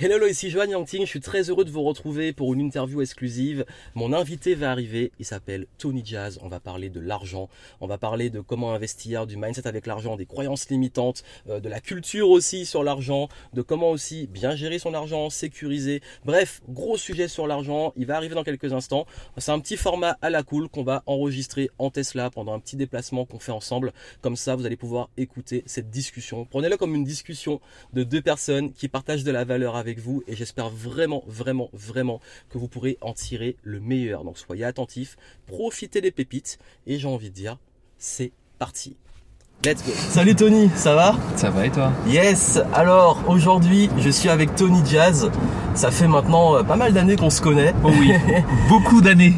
Hello, ici Joanne Yangting, je suis très heureux de vous retrouver pour une interview exclusive. Mon invité va arriver, il s'appelle Tony Jazz, on va parler de l'argent, on va parler de comment investir, du mindset avec l'argent, des croyances limitantes, euh, de la culture aussi sur l'argent, de comment aussi bien gérer son argent, sécuriser. Bref, gros sujet sur l'argent, il va arriver dans quelques instants. C'est un petit format à la cool qu'on va enregistrer en Tesla pendant un petit déplacement qu'on fait ensemble. Comme ça, vous allez pouvoir écouter cette discussion. Prenez-le comme une discussion de deux personnes qui partagent de la valeur avec vous et j'espère vraiment, vraiment, vraiment que vous pourrez en tirer le meilleur. Donc soyez attentifs, profitez des pépites et j'ai envie de dire, c'est parti. Let's go. Salut Tony, ça va? Ça va et toi? Yes. Alors aujourd'hui, je suis avec Tony Jazz. Ça fait maintenant euh, pas mal d'années qu'on se connaît. Oh oui, beaucoup d'années.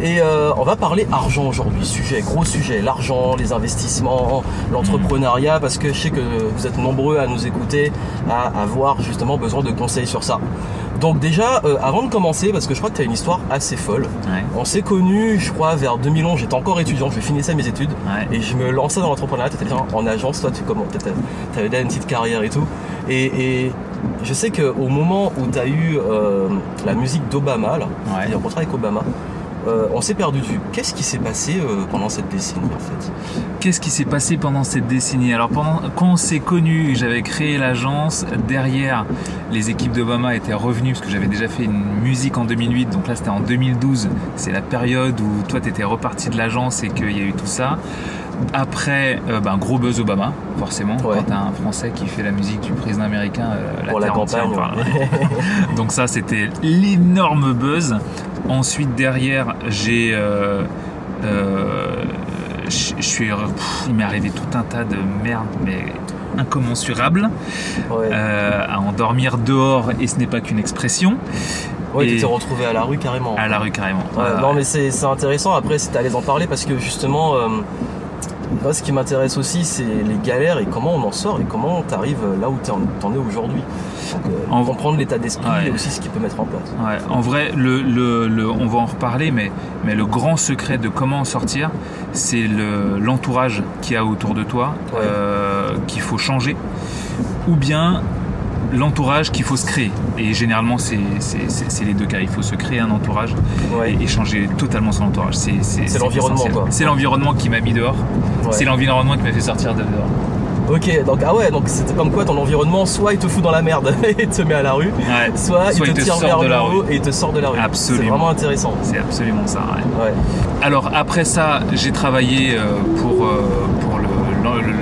Et euh, on va parler argent aujourd'hui, sujet, gros sujet, l'argent, les investissements, l'entrepreneuriat, parce que je sais que vous êtes nombreux à nous écouter, à avoir justement besoin de conseils sur ça. Donc déjà, euh, avant de commencer, parce que je crois que tu as une histoire assez folle, Ouais. on s'est connus, je crois, vers 2011, j'étais encore étudiant, je finissais mes études, Ouais. et je me lançais dans l'entrepreneuriat, tu étais en agence, toi tu comment Tu avais déjà une petite carrière et tout. Et, et je sais qu'au moment où tu as eu euh, la musique d'Obama, là, Ouais. c'est-à-dire contrat avec Obama, euh, on s'est perdu de vue. Qu'est-ce qui s'est passé euh, pendant cette décennie en fait? Qu'est-ce qui s'est passé pendant cette décennie? Alors quand on s'est connus, j'avais créé l'agence. Derrière, les équipes d'Obama étaient revenues parce que j'avais déjà fait une musique en 2008. Donc là, c'était en 2012. C'est la période où toi, t'étais reparti de l'agence et qu'il y a eu tout ça. Après, euh, ben, gros buzz Obama, forcément. Ouais. Quand t'as un Français qui fait la musique du président américain, euh, Pour la terre campagne. Donc ça, c'était l'énorme buzz. Ensuite, derrière, j'ai... euh, je suis... il m'est arrivé tout un tas de merde, mais incommensurable, Ouais, à en dormir dehors, et ce n'est pas qu'une expression, ouais tu t'es retrouvé à la rue carrément. à la rue carrément. Ouais, non mais c'est c'est intéressant après si t'allais en parler parce que justement moi ce qui m'intéresse aussi c'est les galères et comment on en sort et comment t'arrives là où t'en t'en es aujourd'hui. Euh, En- comprendre l'état d'esprit Ouais. et aussi ce qu'il peut mettre en place. Ouais, en vrai, le, le- le- on va en reparler, mais, mais le grand secret de comment en sortir, c'est le- l'entourage qu'il y a autour de toi, Ouais. euh, qu'il faut changer, ou bien l'entourage qu'il faut se créer. Et généralement, c'est c'est- c'est- c'est les deux cas. Il faut se créer un entourage Ouais. et, et changer totalement son entourage. C'est c'est- l'environnement. C'est l'environnement qui m'a mis dehors. Ouais. C'est l'environnement qui m'a fait sortir de dehors. Ok donc ah ouais donc c'était comme quoi ton environnement soit il te fout dans la merde et te met à la rue, Ouais. soit, Soit il te, tire sort vers de le la haut rue. et il te sort de la rue. Absolument. C'est vraiment intéressant. C'est absolument ça. Alors après ça, j'ai travaillé euh, pour, euh, pour le- le- le-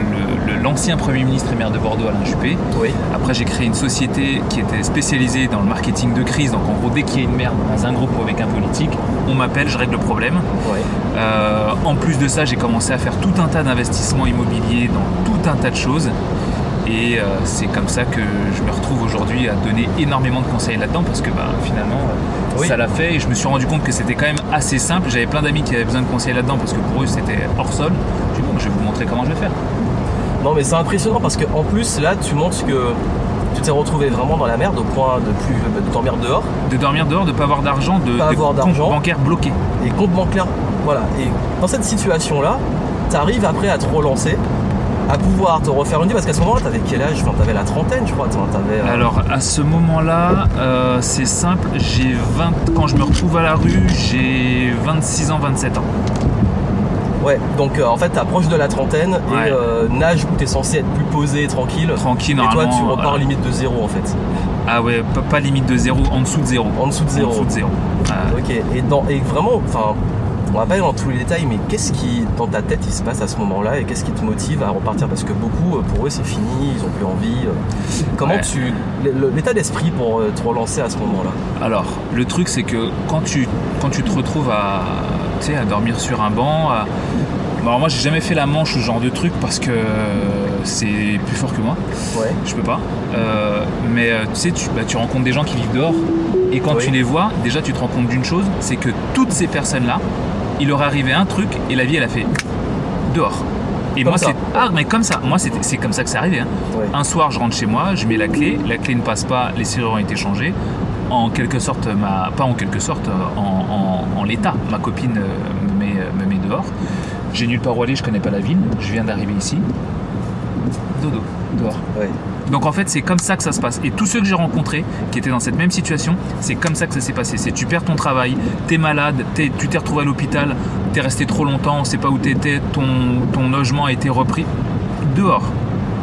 le- l'ancien Premier ministre et maire de Bordeaux, Alain Juppé. Oui. Après, j'ai créé une société qui était spécialisée dans le marketing de crise. Donc en gros, dès qu'il y a une merde dans un groupe ou avec un politique, on m'appelle, je règle le problème. Euh, en plus de ça, j'ai commencé à faire tout un tas d'investissements immobiliers dans tout un tas de choses. Et euh, c'est comme ça que je me retrouve aujourd'hui à donner énormément de conseils là-dedans parce que bah, finalement, euh, Oui. ça l'a fait et je me suis rendu compte que c'était quand même assez simple. J'avais plein d'amis qui avaient besoin de conseils là-dedans parce que pour eux c'était hors sol. J'ai dit bon, je vais vous montrer comment je vais faire. Non mais c'est impressionnant parce que en plus là tu montres que tu t'es retrouvé vraiment dans la merde au point de plus de t'emmerder dehors De dormir dehors, de pas avoir d'argent, de, Pas avoir d'argent. bancaire bloqué. et compte bancaire voilà et dans cette situation là tu arrives après à te relancer à pouvoir te refaire une vie parce qu'à ce moment là t'avais quel âge? Enfin, t'avais la trentaine je crois euh, Alors à ce moment-là, euh, c'est simple, j'ai 20 quand je me retrouve à la rue, j'ai 26 ans, 27 ans. Ouais donc euh, en fait t'approches de la trentaine Ouais. et euh, nage où t'es censé être plus posé tranquille Tranquille et toi normalement. tu repars voilà. limite de zéro en fait Ah ouais, pas, pas limite de zéro, en dessous de zéro. en dessous de En zéro dessous de zéro. Euh, ok et, dans, et vraiment enfin on va pas aller dans tous les détails, mais qu'est-ce qui, dans ta tête, il se passe à ce moment-là et qu'est-ce qui te motive à repartir? Parce que beaucoup, euh, pour eux, c'est fini, ils ont plus envie. euh. Comment Ouais. tu. L'état d'esprit pour euh, te relancer à ce moment-là? Alors, le truc, c'est que quand tu, quand tu te retrouves à, sais, à dormir sur un banc, à- alors moi, j'ai jamais fait la manche, ce genre de truc, parce que c'est plus fort que moi. Ouais. Je peux pas. Euh, mais euh, tu sais, tu, bah, tu rencontres des gens qui vivent dehors. Et quand Oui. tu les vois, déjà, tu te rends compte d'une chose c'est que toutes ces personnes-là, il leur est arrivé un truc et la vie, elle a fait dehors. Et Comme moi, c'est. Ah, mais comme ça. Moi, c'est comme ça que c'est arrivé. hein. Ouais. Un soir, je rentre chez moi, je mets la clé, la clé ne passe pas, les serrures ont été changées. En quelque sorte, ma, pas en quelque sorte, en, en- en l'état, ma copine euh, me met, me met dehors. J'ai nulle part où aller, je connais pas la ville, je viens d'arriver ici. dodo, dehors. Ouais. Donc en fait, c'est comme ça que ça se passe. Et tous ceux que j'ai rencontrés qui étaient dans cette même situation, c'est comme ça que ça s'est passé. C'est tu perds ton travail, t'es malade, tu t'es retrouvé à l'hôpital, t'es resté trop longtemps, on sait pas où t'étais, ton, ton logement a été repris. Dehors.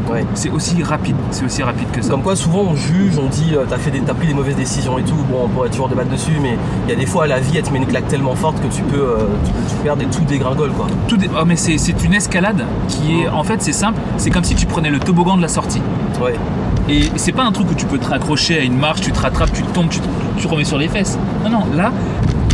Ouais. C'est aussi rapide. C'est aussi rapide que ça. Comme quoi, souvent on juge, on dit euh, t'as fait des, t'as pris des mauvaises décisions et tout. Bon, on pourrait toujours débattre dessus, mais il y a des fois la vie elle te met une claque tellement forte que tu peux, euh, tu peux tout perdre et tout dégringole quoi. Tout dé- oh, mais c'est c'est une escalade qui est. En fait, c'est simple. C'est comme si tu prenais le toboggan de la sortie. Ouais. Et c'est pas un truc où tu peux te raccrocher à une marche, tu te rattrapes, tu tombes, tu, te- tu remets sur les fesses. Non, non, là,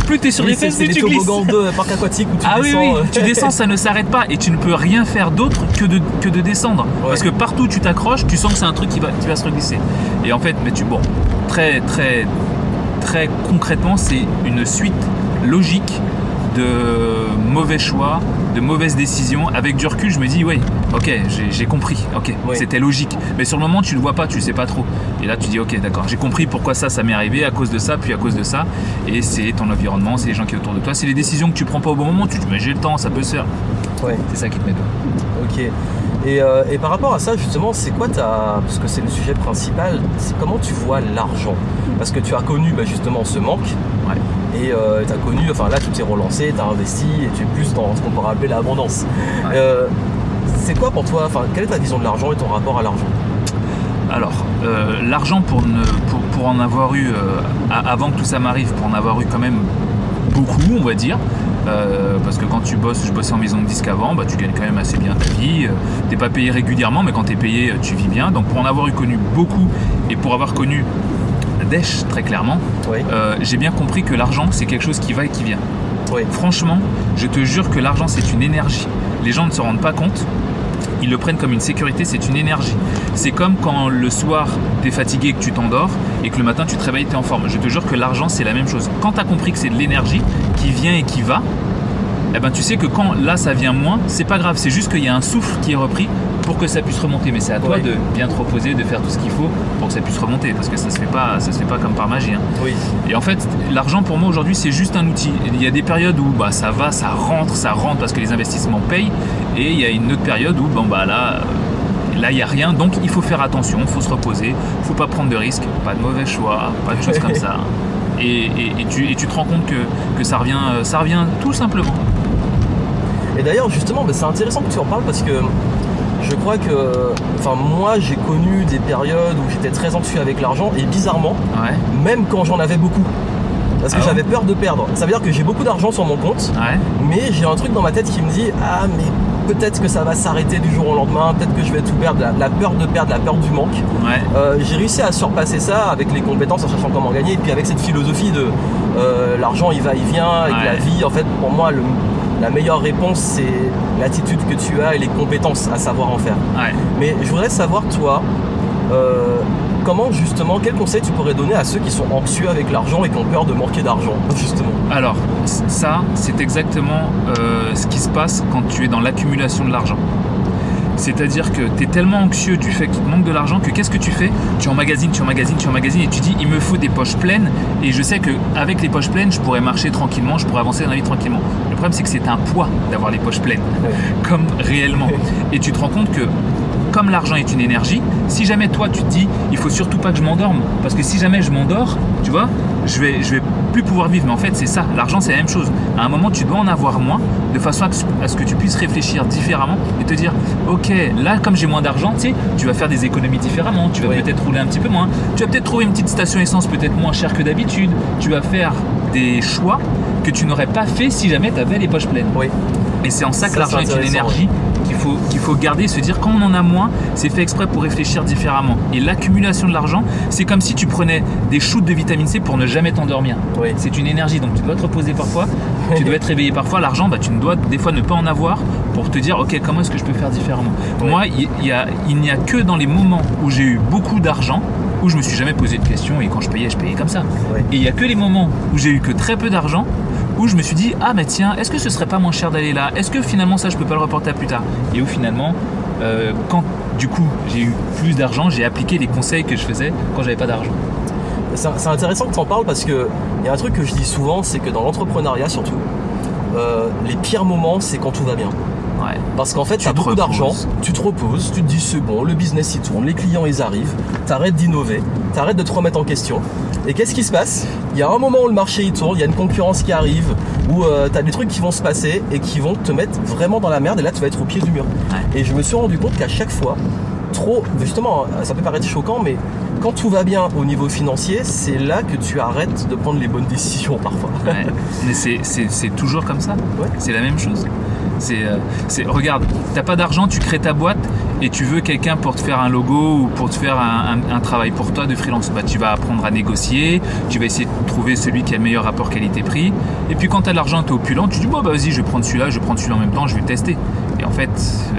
plus t'es sur Oui, les fesses, tu glisses. toboggans de parc aquatique où tu Ah oui, descends. oui, euh, tu descends, ça ne s'arrête pas et tu ne peux rien faire d'autre que de, que de descendre. Parce que partout où tu t'accroches, tu sens que c'est un truc qui va, qui va se reglisser. Et en fait, mais tu, bon, très, très, très concrètement, c'est une suite logique de mauvais choix, de mauvaises décisions. Avec du recul, je me dis, oui, ok, j'ai compris, ok, Oui. c'était logique. Mais sur le moment, tu le vois pas, tu le sais pas trop. Et là, tu dis, ok, d'accord, j'ai compris pourquoi ça, ça m'est arrivé, à cause de ça, puis à cause de ça. Et c'est ton environnement, c'est les gens qui sont autour de toi, c'est les décisions que tu prends pas au bon moment. Tu te dis, mais j'ai le temps, ça peut se faire. Ouais. C'est ça qui te met dedans. Ok. Et, euh, et par rapport à ça, justement, c'est quoi ta. Parce que c'est le sujet principal, c'est comment tu vois l'argent? Parce que tu as connu bah, justement ce manque. Ouais. Et tu as connu, enfin là, tu t'es relancé, tu as investi et tu es plus dans ce qu'on pourrait appeler l'abondance. Ouais. Euh, c'est quoi pour toi, enfin, quelle est ta vision de l'argent et ton rapport à l'argent? Alors, euh, l'argent pour, pour, pour en avoir eu, euh, avant que tout ça m'arrive, pour en avoir eu quand même beaucoup, on va dire. euh, parce que quand tu bosses, je bossais en maison de disque avant, bah, tu gagnes quand même assez bien ta vie. euh, T'es pas payé régulièrement, mais quand t'es payé, euh, tu vis bien. Donc pour en avoir eu connu beaucoup et pour avoir connu Très clairement, Oui. euh, j'ai bien compris que l'argent c'est quelque chose qui va et qui vient. Oui. Franchement, je te jure que l'argent c'est une énergie. Les gens ne se rendent pas compte. Ils le prennent comme une sécurité, c'est une énergie. C'est comme quand le soir tu es fatigué et que tu t'endors et que le matin tu te réveilles, tu es en forme. Je te jure que l'argent c'est la même chose. Quand tu as compris que c'est de l'énergie qui vient et qui va, eh ben tu sais que quand là ça vient moins, c'est pas grave, c'est juste qu'il y a un souffle qui est repris pour que ça puisse remonter. Mais c'est à toi de bien te reposer, de faire tout ce qu'il faut pour que ça puisse remonter, parce que ça se fait pas, ça se fait pas comme par magie. hein. Oui. Et en fait, l'argent pour moi aujourd'hui, c'est juste un outil. Il y a des périodes où bah, ça va, ça rentre, ça rentre parce que les investissements payent. Et il y a une autre période où bon, bah, là, euh, là, il n'y a rien. Donc, il faut faire attention, il faut se reposer, il faut pas prendre de risques, pas de mauvais choix, pas de choses comme ça. Et, et- et tu, et tu te rends compte que, que ça, revient, euh, ça revient tout simplement. Et d'ailleurs, justement, bah, c'est intéressant que tu en parles parce que je crois que, enfin, moi, j'ai connu des périodes où j'étais très anxieux avec l'argent et bizarrement, Ouais, même quand j'en avais beaucoup. Parce que Ah j'avais peur de perdre. Ça veut dire que j'ai beaucoup d'argent sur mon compte, ouais, mais j'ai un truc dans ma tête qui me dit Ah, mais peut-être que ça va s'arrêter du jour au lendemain, peut-être que je vais tout perdre. La, la peur de perdre, la peur du manque. ouais. Euh, j'ai réussi à surpasser ça avec les compétences en cherchant comment gagner, et puis avec cette philosophie de euh, l'argent il va, il vient, et que Ouais. la vie, en fait, pour moi, le- la meilleure réponse c'est l'attitude que tu as et les compétences à savoir en faire. ouais. Mais je voudrais savoir, toi, euh, comment justement, quel conseil tu pourrais donner à ceux qui sont anxieux avec l'argent et qui ont peur de manquer d'argent, justement? Alors, ça, c'est exactement euh, ce qui se passe quand tu es dans l'accumulation de l'argent. C'est-à-dire que tu es tellement anxieux du fait qu'il te manque de l'argent que qu'est-ce que tu fais? Tu emmagasines, tu emmagasines, tu emmagasines et tu dis il me faut des poches pleines et je sais qu'avec les poches pleines je pourrais marcher tranquillement, je pourrais avancer dans la vie tranquillement. Problème c'est que c'est un poids d'avoir les poches pleines, comme réellement. Et tu te rends compte que comme l'argent est une énergie, si jamais toi tu te dis il faut surtout pas que je m'endorme, parce que si jamais je m'endors, tu vois, je vais, je vais plus pouvoir vivre. Mais en fait, c'est ça, l'argent c'est la même chose. À un moment, tu dois en avoir moins, de façon à ce que tu puisses réfléchir différemment et te dire ok, là comme j'ai moins d'argent, tu sais, tu vas faire des économies différemment, tu vas Oui. peut-être rouler un petit peu moins, tu vas peut-être trouver une petite station essence peut-être moins chère que d'habitude, tu vas faire des choix que tu n'aurais pas fait si jamais tu avais les poches pleines. Oui. Et c'est en ça, que l'argent est une énergie qu'il faut garder, se dire quand on en a moins, c'est fait exprès pour réfléchir différemment. Et l'accumulation de l'argent, c'est comme si tu prenais des shoots de vitamine C pour ne jamais t'endormir. Oui. C'est une énergie, donc tu dois te reposer parfois, tu dois être réveillé parfois. L'argent, bah, tu ne dois des fois ne pas en avoir pour te dire, ok, comment est-ce que je peux faire différemment? Oui. Moi, il il y a- il n'y a que dans les moments où j'ai eu beaucoup d'argent, où je me suis jamais posé de questions et quand je payais, je payais comme ça. Oui. Et il n'y a que les moments où j'ai eu que très peu d'argent où je me suis dit ah mais tiens est-ce que ce serait pas moins cher d'aller là? Est-ce que finalement ça je peux pas le reporter à plus tard? Et où finalement euh, quand du coup j'ai eu plus d'argent j'ai appliqué les conseils que je faisais quand j'avais pas d'argent. C'est intéressant que tu en parles parce que il y a un truc que je dis souvent, c'est que dans l'entrepreneuriat surtout, euh, les pires moments, c'est quand tout va bien. Ouais. Parce qu'en fait, Tu as beaucoup d'argent, tu te reposes, tu te dis c'est bon, le business il tourne, les clients ils arrivent, t'arrêtes d'innover, t'arrêtes de te remettre en question. Et qu'est-ce qui se passe? Il y a un moment où le marché il tourne, il y a une concurrence qui arrive, où euh, t'as des trucs qui vont se passer et qui vont te mettre vraiment dans la merde et là tu vas être au pied du mur. Ouais. Et je me suis rendu compte qu'à chaque fois, trop, justement, ça peut paraître choquant, mais quand tout va bien au niveau financier, c'est là que tu arrêtes de prendre les bonnes décisions parfois. Ouais. Mais c'est- c'est c'est toujours comme ça? Ouais. C'est la même chose. C'est, euh, c'est- regarde, t'as pas d'argent, tu crées ta boîte et tu veux quelqu'un pour te faire un logo ou pour te faire un, travail pour toi de freelance. Bah, tu vas apprendre à négocier, tu vas essayer de trouver celui qui a le meilleur rapport qualité-prix. Et puis quand t'as de l'argent, t'es opulent, tu dis bon bah vas-y, je vais prendre celui-là, je vais prendre celui-là en même temps, je vais tester. Et en fait,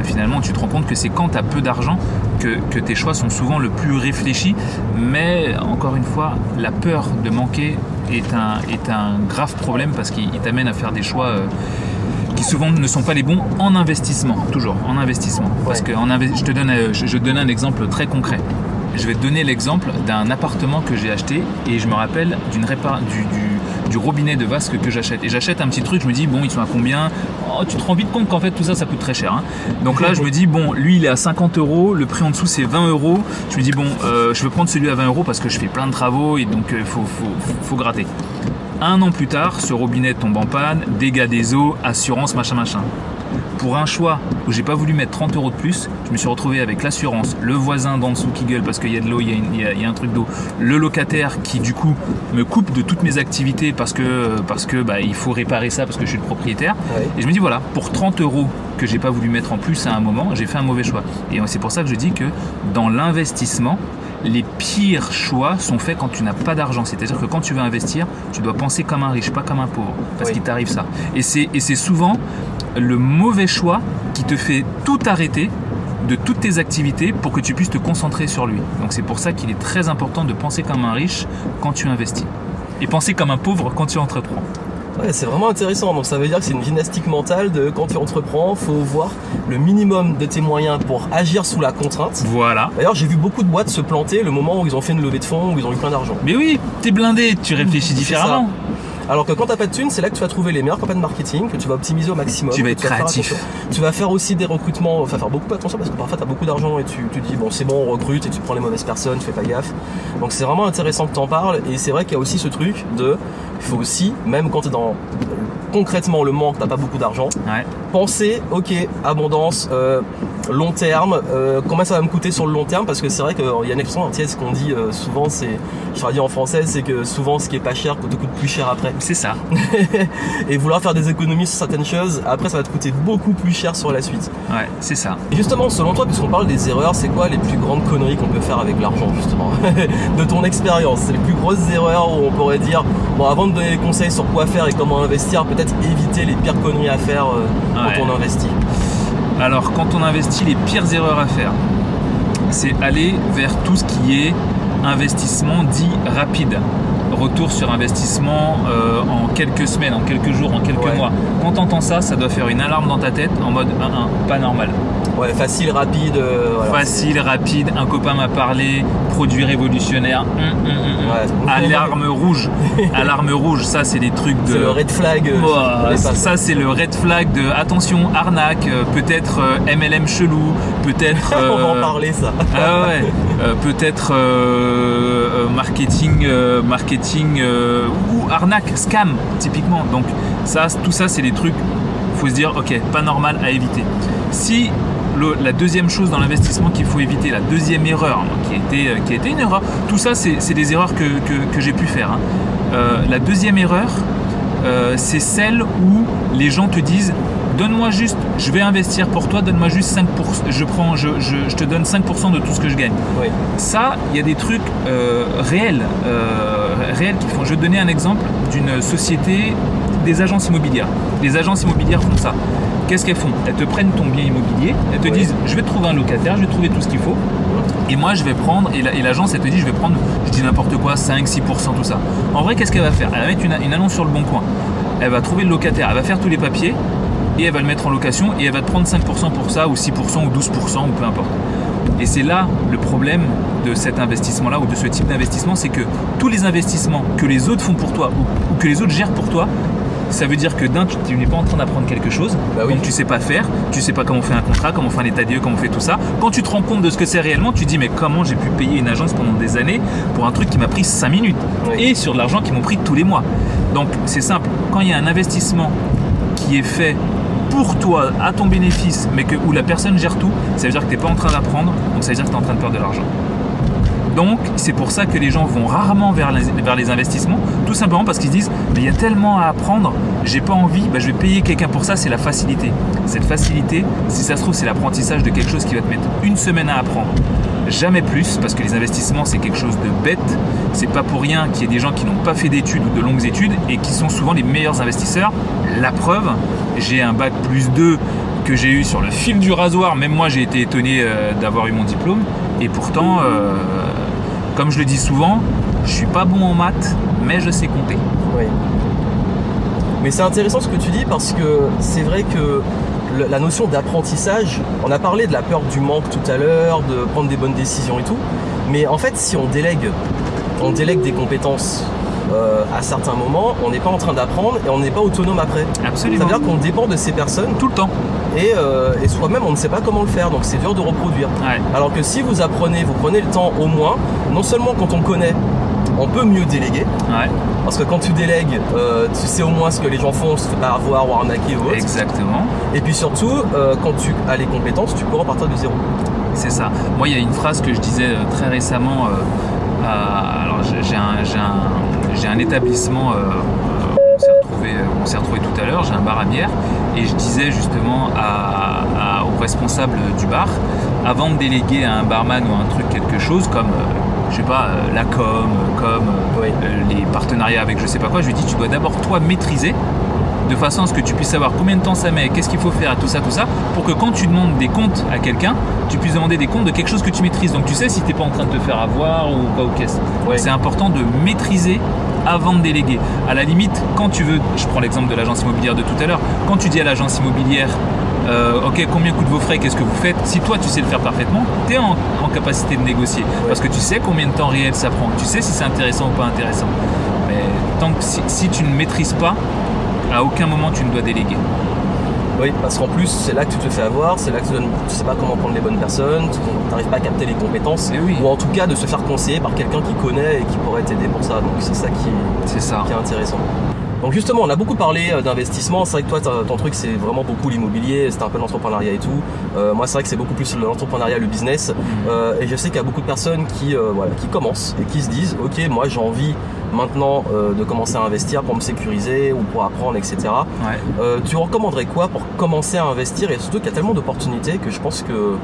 finalement, tu te rends compte que c'est quand t'as peu d'argent que, tes choix sont souvent le plus réfléchis. Mais encore une fois, la peur de manquer est un, grave problème parce qu'il il t'amène à faire des choix euh, qui souvent ne sont pas les bons en investissement, toujours en investissement. Parce que en je te donne, euh, je, je te donne un exemple très concret. Je vais te donner l'exemple d'un appartement que j'ai acheté et je me rappelle d'une répar- du, du- du robinet de vasque que j'achète. Et j'achète un petit truc, je me dis bon ils sont à combien? Oh, Tu te rends vite compte qu'en fait tout ça ça coûte très cher. hein. Donc là je me dis bon lui il est à 50 euros, le prix en dessous c'est 20 euros. Je me dis bon euh, je veux prendre celui à 20 euros parce que je fais plein de travaux et donc il faut, faut, faut- faut gratter. Un an plus tard, ce robinet tombe en panne, dégâts des eaux, assurance, machin, machin. Pour un choix où j'ai pas voulu mettre 30 euros de plus, je me suis retrouvé avec l'assurance, le voisin d'en dessous qui gueule parce qu'il y a de l'eau, il y a une- il y, a, il y a un truc d'eau, le locataire qui du coup me coupe de toutes mes activités parce que parce que bah, il faut réparer ça parce que je suis le propriétaire. Ouais. Et je me dis voilà, pour 30 euros que j'ai pas voulu mettre en plus à un moment, j'ai fait un mauvais choix. Et c'est pour ça que je dis que dans l'investissement, les pires choix sont faits quand tu n'as pas d'argent. C'est-à-dire que quand tu veux investir, tu dois penser comme un riche, pas comme un pauvre. Parce Oui. qu'il t'arrive ça. Et c'est, et c'est souvent le mauvais choix qui te fait tout arrêter de toutes tes activités pour que tu puisses te concentrer sur lui. Donc c'est pour ça qu'il est très important de penser comme un riche quand tu investis. Et penser comme un pauvre quand tu entreprends. Ouais, c'est vraiment intéressant. Donc ça veut dire que c'est une gymnastique mentale de quand tu entreprends, faut voir le minimum de tes moyens pour agir sous la contrainte. Voilà. D'ailleurs, j'ai vu beaucoup de boîtes se planter le moment où ils ont fait une levée de fonds, où ils ont eu plein d'argent. Mais oui, t'es blindé, tu réfléchis différemment. Alors que quand t'as pas de thunes, c'est là que tu vas trouver les meilleures campagnes marketing, que tu vas optimiser au maximum. Tu vas être créatif. Tu vas faire aussi des recrutements, enfin faire beaucoup attention parce que parfois t'as beaucoup d'argent et tu, dis bon c'est bon on recrute et tu prends les mauvaises personnes, tu fais pas gaffe. Donc c'est vraiment intéressant que t'en parles et c'est vrai qu'il y a aussi ce truc de, il faut aussi, même quand t'es dans concrètement le manque, t'as pas beaucoup d'argent, Ouais. penser, ok, abondance, euh, long terme, euh, combien ça va me coûter sur le long terme? Parce que c'est vrai qu'il y a une expression entière, ce qu'on dit euh, souvent, c'est, je traduis en français, c'est que souvent ce qui est pas cher te coûte plus cher après. C'est ça. Et vouloir faire des économies sur certaines choses, après ça va te coûter beaucoup plus cher sur la suite. Ouais, c'est ça. Et justement, selon toi, puisqu'on parle des erreurs, c'est quoi les plus grandes conneries qu'on peut faire avec l'argent, justement De ton expérience, c'est les plus grosses erreurs où on pourrait dire, bon, avant de donner des conseils sur quoi faire et comment investir, peut-être éviter les pires conneries à faire euh, Ouais. quand on investit. Alors, quand on investit, les pires erreurs à faire, c'est aller vers tout ce qui est investissement dit rapide. Retour sur investissement euh, en quelques semaines, en quelques jours, en quelques Ouais. mois. Quand t'entends ça, ça doit faire une alarme dans ta tête en mode 1-1, pas normal. Ouais, facile, rapide. euh, voilà, Facile, rapide, un copain m'a parlé, produit révolutionnaire, hum, hum, hum. Ouais. alarme rouge. Alarme rouge, ça c'est des trucs de... C'est le red flag. euh, ça c'est le red flag de attention arnaque, euh, peut-être euh, MLM chelou, peut-être on va en parler, ça. ah ouais, peut-être marketing, marketing ou arnaque, scam typiquement. Donc ça, tout ça c'est des trucs. Faut se dire ok, pas normal à éviter. Si la deuxième chose dans l'investissement qu'il faut éviter, la deuxième erreur hein, qui a été, euh, qui a été une erreur, tout ça c'est des erreurs que, que- que j'ai pu faire. hein. Euh, la deuxième erreur, euh, c'est celle où les gens te disent donne-moi juste, je vais investir pour toi, donne-moi juste 5%, je, prends, je, je- je te donne 5% de tout ce que je gagne. Oui. Ça, il y a des trucs euh, réels, euh, réels qui font. Je vais te donner un exemple d'une société des agences immobilières. Les agences immobilières font ça. Qu'est-ce qu'elles font? Elles te prennent ton bien immobilier, elles te Oui. disent je vais te trouver un locataire, je vais trouver tout ce qu'il faut. Et moi, je vais prendre, et l'agence, elle te dit, je vais prendre, je dis n'importe quoi, 5, 6%, tout ça. En vrai, qu'est-ce qu'elle va faire? Elle va mettre une, une annonce sur le bon coin. Elle va trouver le locataire, elle va faire tous les papiers, et elle va le mettre en location, et elle va te prendre 5% pour ça, ou 6%, ou 12%, ou peu importe. Et c'est là le problème de cet investissement-là, ou de ce type d'investissement, c'est que tous les investissements que les autres font pour toi, ou, que les autres gèrent pour toi, ça veut dire que d'un, tu, tu n'es pas en train d'apprendre quelque chose, Bah oui. donc tu sais pas faire, tu sais pas comment on fait un contrat, comment on fait un état des comment on fait tout ça. Quand tu te rends compte de ce que c'est réellement, tu te dis mais comment j'ai pu payer une agence pendant des années pour un truc qui m'a pris 5 minutes Oui. et sur de l'argent qui m'ont pris tous les mois. Donc c'est simple, quand il y a un investissement qui est fait pour toi, à ton bénéfice, mais que, où la personne gère tout, ça veut dire que tu n'es pas en train d'apprendre, donc ça veut dire que tu es en train de perdre de l'argent. Donc c'est pour ça que les gens vont rarement vers les, investissements, tout simplement parce qu'ils se disent mais il y a tellement à apprendre, j'ai pas envie, bah, je vais payer quelqu'un pour ça, c'est la facilité. Cette facilité, si ça se trouve, c'est l'apprentissage de quelque chose qui va te mettre une semaine à apprendre. Jamais plus, parce que les investissements c'est quelque chose de bête. C'est pas pour rien qu'il y ait des gens qui n'ont pas fait d'études ou de longues études et qui sont souvent les meilleurs investisseurs. La preuve, j'ai un bac plus 2 que j'ai eu sur le fil du rasoir. Même moi j'ai été étonné euh, d'avoir eu mon diplôme. Et pourtant, euh, comme je le dis souvent, je suis pas bon en maths, mais je sais compter. Oui. Mais c'est intéressant ce que tu dis parce que c'est vrai que le- la notion d'apprentissage, on a parlé de la peur du manque tout à l'heure, de prendre des bonnes décisions et tout. Mais en fait, si on délègue, on délègue des compétences euh, à certains moments, on n'est pas en train d'apprendre et on n'est pas autonome après. Ça Absolument. veut dire qu'on dépend de ces personnes Tout le temps. et, euh, et soi-même on ne sait pas comment le faire, donc c'est dur de reproduire. Ouais. Alors que si vous apprenez, vous prenez le temps au moins, non seulement quand on connaît, on peut mieux déléguer, Ouais. parce que quand tu délègues, euh, tu sais au moins ce que les gens font, on se pas avoir ou arnaquer ou autre. Exactement. Et puis surtout, euh, quand tu as les compétences, tu peux repartir de zéro. C'est ça. Moi, il y a une phrase que je disais euh, très récemment. euh, alors, j'ai un, un- j'ai un établissement. on s'est retrouvé, tout à l'heure. J'ai un bar à bière et je disais justement à, à- au responsable du bar, avant de déléguer à un barman ou un truc quelque chose comme, je sais pas, euh, la com, comme euh, euh, les partenariats avec je sais pas quoi, je lui dis tu dois d'abord toi maîtriser de façon à ce que tu puisses savoir combien de temps ça met, qu'est-ce qu'il faut faire, tout ça, tout ça, pour que quand tu demandes des comptes à quelqu'un, tu puisses demander des comptes de quelque chose que tu maîtrises. Donc tu sais si tu n'es pas en train de te faire avoir ou quoi ou qu'est-ce. Ouais. C'est important de maîtriser avant de déléguer. À la limite, quand tu veux, je prends l'exemple de l'agence immobilière de tout à l'heure, quand tu dis à l'agence immobilière, euh, ok, combien coûtent vos frais, qu'est-ce que vous faites Si toi tu sais le faire parfaitement, tu es en, en capacité de négocier. Parce que tu sais combien de temps réel ça prend, tu sais si c'est intéressant ou pas intéressant. Mais tant que si, si tu ne maîtrises pas, à aucun moment tu ne dois déléguer. Oui, parce qu'en plus, c'est là que tu te fais avoir, c'est là que tu ne sais pas comment prendre les bonnes personnes, tu n'arrives pas à capter les compétences, Eh oui. ou en tout cas de se faire conseiller par quelqu'un qui connaît et qui pourrait t'aider pour ça. Donc c'est ça qui, C'est ça. qui est intéressant. Donc justement, on a beaucoup parlé euh, d'investissement. C'est vrai que toi, ton truc, c'est vraiment beaucoup l'immobilier, c'est un peu l'entrepreneuriat et tout. Euh, moi, c'est vrai que c'est beaucoup plus l'entrepreneuriat, le business. Euh, et je sais qu'il y a beaucoup de personnes qui, euh, voilà, qui commencent et qui se disent, ok, moi, j'ai envie maintenant de commencer à investir pour me sécuriser ou pour apprendre, etc. Ouais. Tu recommanderais quoi pour commencer à investir Et surtout qu'il y a tellement d'opportunités que je pense que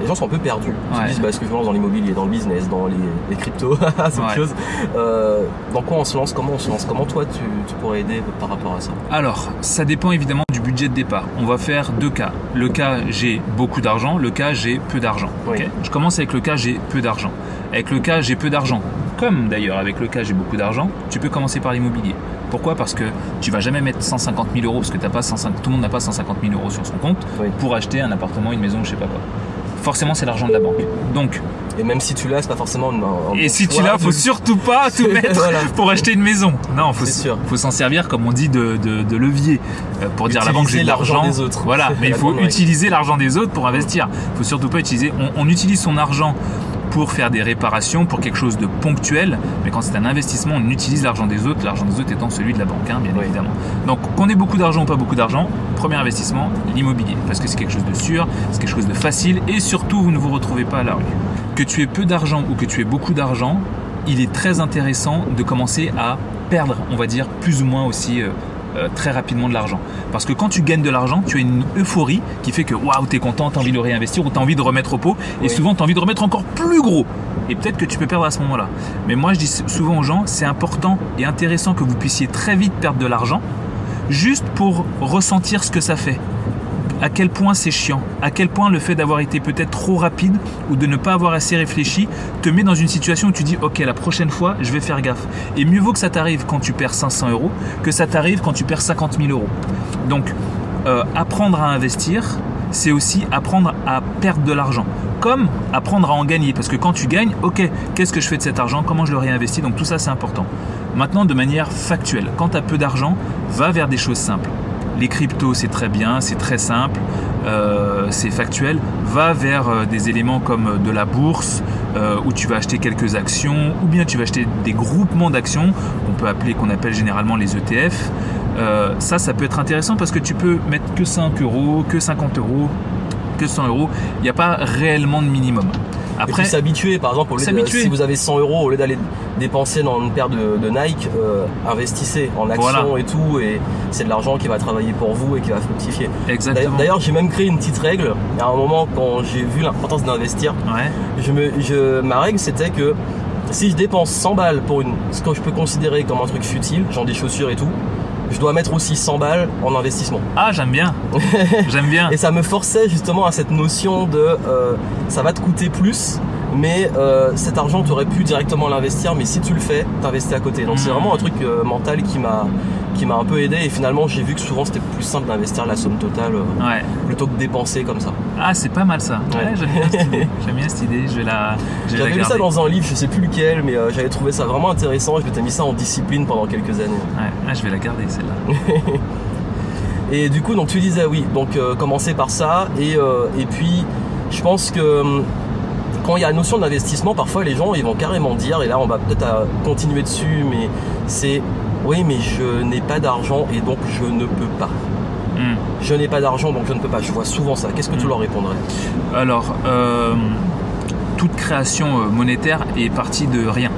les gens sont un peu perdus. Ils se disent, bah, est-ce que je me lance dans l'immobilier, dans le business, dans les, les cryptos, c'est autre Ouais. chose. Euh, dans quoi on se lance? Comment on se lance? Comment toi tu, tu pourrais aider par rapport à ça? Alors, ça dépend évidemment du budget de départ. On va faire deux cas. Le cas j'ai beaucoup d'argent, le cas j'ai peu d'argent. Oui. Je commence avec le cas j'ai peu d'argent. Avec le cas j'ai peu d'argent, comme d'ailleurs avec le cas j'ai beaucoup d'argent, tu peux commencer par l'immobilier. Pourquoi? Parce que tu vas jamais mettre 150 000 euros, parce que t'as pas 150 tout le monde n'a pas 150 000 euros sur son compte Oui. pour acheter un appartement, une maison, je sais pas quoi. Forcément, c'est l'argent de la banque. Donc, Et même si tu l'as, c'est pas forcément un, un et si tu l'as, faut surtout pas tout mettre Voilà. pour acheter une maison. Non, faut, sûr. faut s'en servir, comme on dit, de, de- de levier euh, pour dire à la banque j'ai de l'argent l'argent. des autres. Voilà, mais il faut utiliser l'argent des autres pour investir. Il faut surtout pas utiliser. On, on utilise son argent pour faire des réparations, pour quelque chose de ponctuel, mais quand c'est un investissement, on utilise l'argent des autres, l'argent des autres étant celui de la banque, hein, bien Oui. évidemment. Donc qu'on ait beaucoup d'argent ou pas beaucoup d'argent, premier investissement, l'immobilier, parce que c'est quelque chose de sûr, c'est quelque chose de facile, et surtout vous ne vous retrouvez pas à la rue. Que tu aies peu d'argent ou que tu aies beaucoup d'argent, il est très intéressant de commencer à perdre, on va dire, plus ou moins aussi euh, très rapidement de l'argent. Parce que quand tu gagnes de l'argent, tu as une euphorie qui fait que waouh, t'es content, t'as envie de le réinvestir ou t'as envie de remettre au pot, et Oui. souvent t'as envie de remettre encore plus gros. Et peut-être que tu peux perdre à ce moment-là. Mais moi, je dis souvent aux gens, c'est important et intéressant que vous puissiez très vite perdre de l'argent, juste pour ressentir ce que ça fait à quel point c'est chiant, à quel point le fait d'avoir été peut-être trop rapide ou de ne pas avoir assez réfléchi te met dans une situation où tu dis ok la prochaine fois je vais faire gaffe. Et mieux vaut que ça t'arrive quand tu perds 500 euros que ça t'arrive quand tu perds 50 000 euros. Donc euh, apprendre à investir, c'est aussi apprendre à perdre de l'argent, comme apprendre à en gagner. Parce que quand tu gagnes, ok, qu'est-ce que je fais de cet argent? Comment je le réinvestis? Donc tout ça, c'est important. Maintenant, de manière factuelle, quand tu as peu d'argent, va vers des choses simples. Les cryptos, c'est très bien, c'est très simple, euh, c'est factuel. Va vers euh, des éléments comme de la bourse, euh, où tu vas acheter quelques actions, ou bien tu vas acheter des groupements d'actions, qu'on peut appeler, qu'on appelle généralement les ETF. ça, ça peut être intéressant parce que tu peux mettre que 5 euros, que 50 euros, que 100 euros. Il n'y a pas réellement de minimum. Après, s'habituer, par exemple, au lieu de, si vous avez 100 euros, au lieu d'aller dépenser dans une paire de, Nike, euh, investissez en actions et tout, et c'est de l'argent qui va travailler pour vous et qui va fructifier. Exactement. D'ailleurs, j'ai même créé une petite règle. À un moment, quand j'ai vu l'importance d'investir, je me, je, ma règle c'était que si je dépense 100 balles pour une, ce que je peux considérer comme un truc futile, genre des chaussures et tout, je dois mettre aussi 100 balles en investissement. Ah, j'aime bien. j'aime bien. Et ça me forçait justement à cette notion de euh, ça va te coûter plus, mais euh, cet argent, tu aurais pu directement l'investir, mais si tu le fais, t'investis à côté. Donc c'est hmm. vraiment un truc euh, mental qui m'a qui m'a un peu aidé et finalement j'ai vu que souvent c'était plus simple d'investir la somme totale plutôt que dépenser comme ça. Ah c'est pas mal ça. j'aime bien cette idée. J'aime bien cette idée. Je vais la. J'avais vu ça dans un livre, je sais plus lequel, mais j'avais trouvé ça vraiment intéressant. Je m'étais mis ça en discipline pendant quelques années. Ouais, ah, je vais la garder celle-là. Et du coup, donc tu disais oui, donc euh, commencer par ça. Et, euh, et puis, je pense que hum, quand il y a la notion d'investissement, parfois les gens ils vont carrément dire, et là on va peut-être continuer dessus, mais c'est oui, mais je n'ai pas d'argent et donc je ne peux pas. Hmm. Je n'ai pas d'argent donc je ne peux pas. Je vois souvent ça. Qu'est-ce que tu hmm. leur répondrais? Alors, euh, toute création monétaire est partie de rien.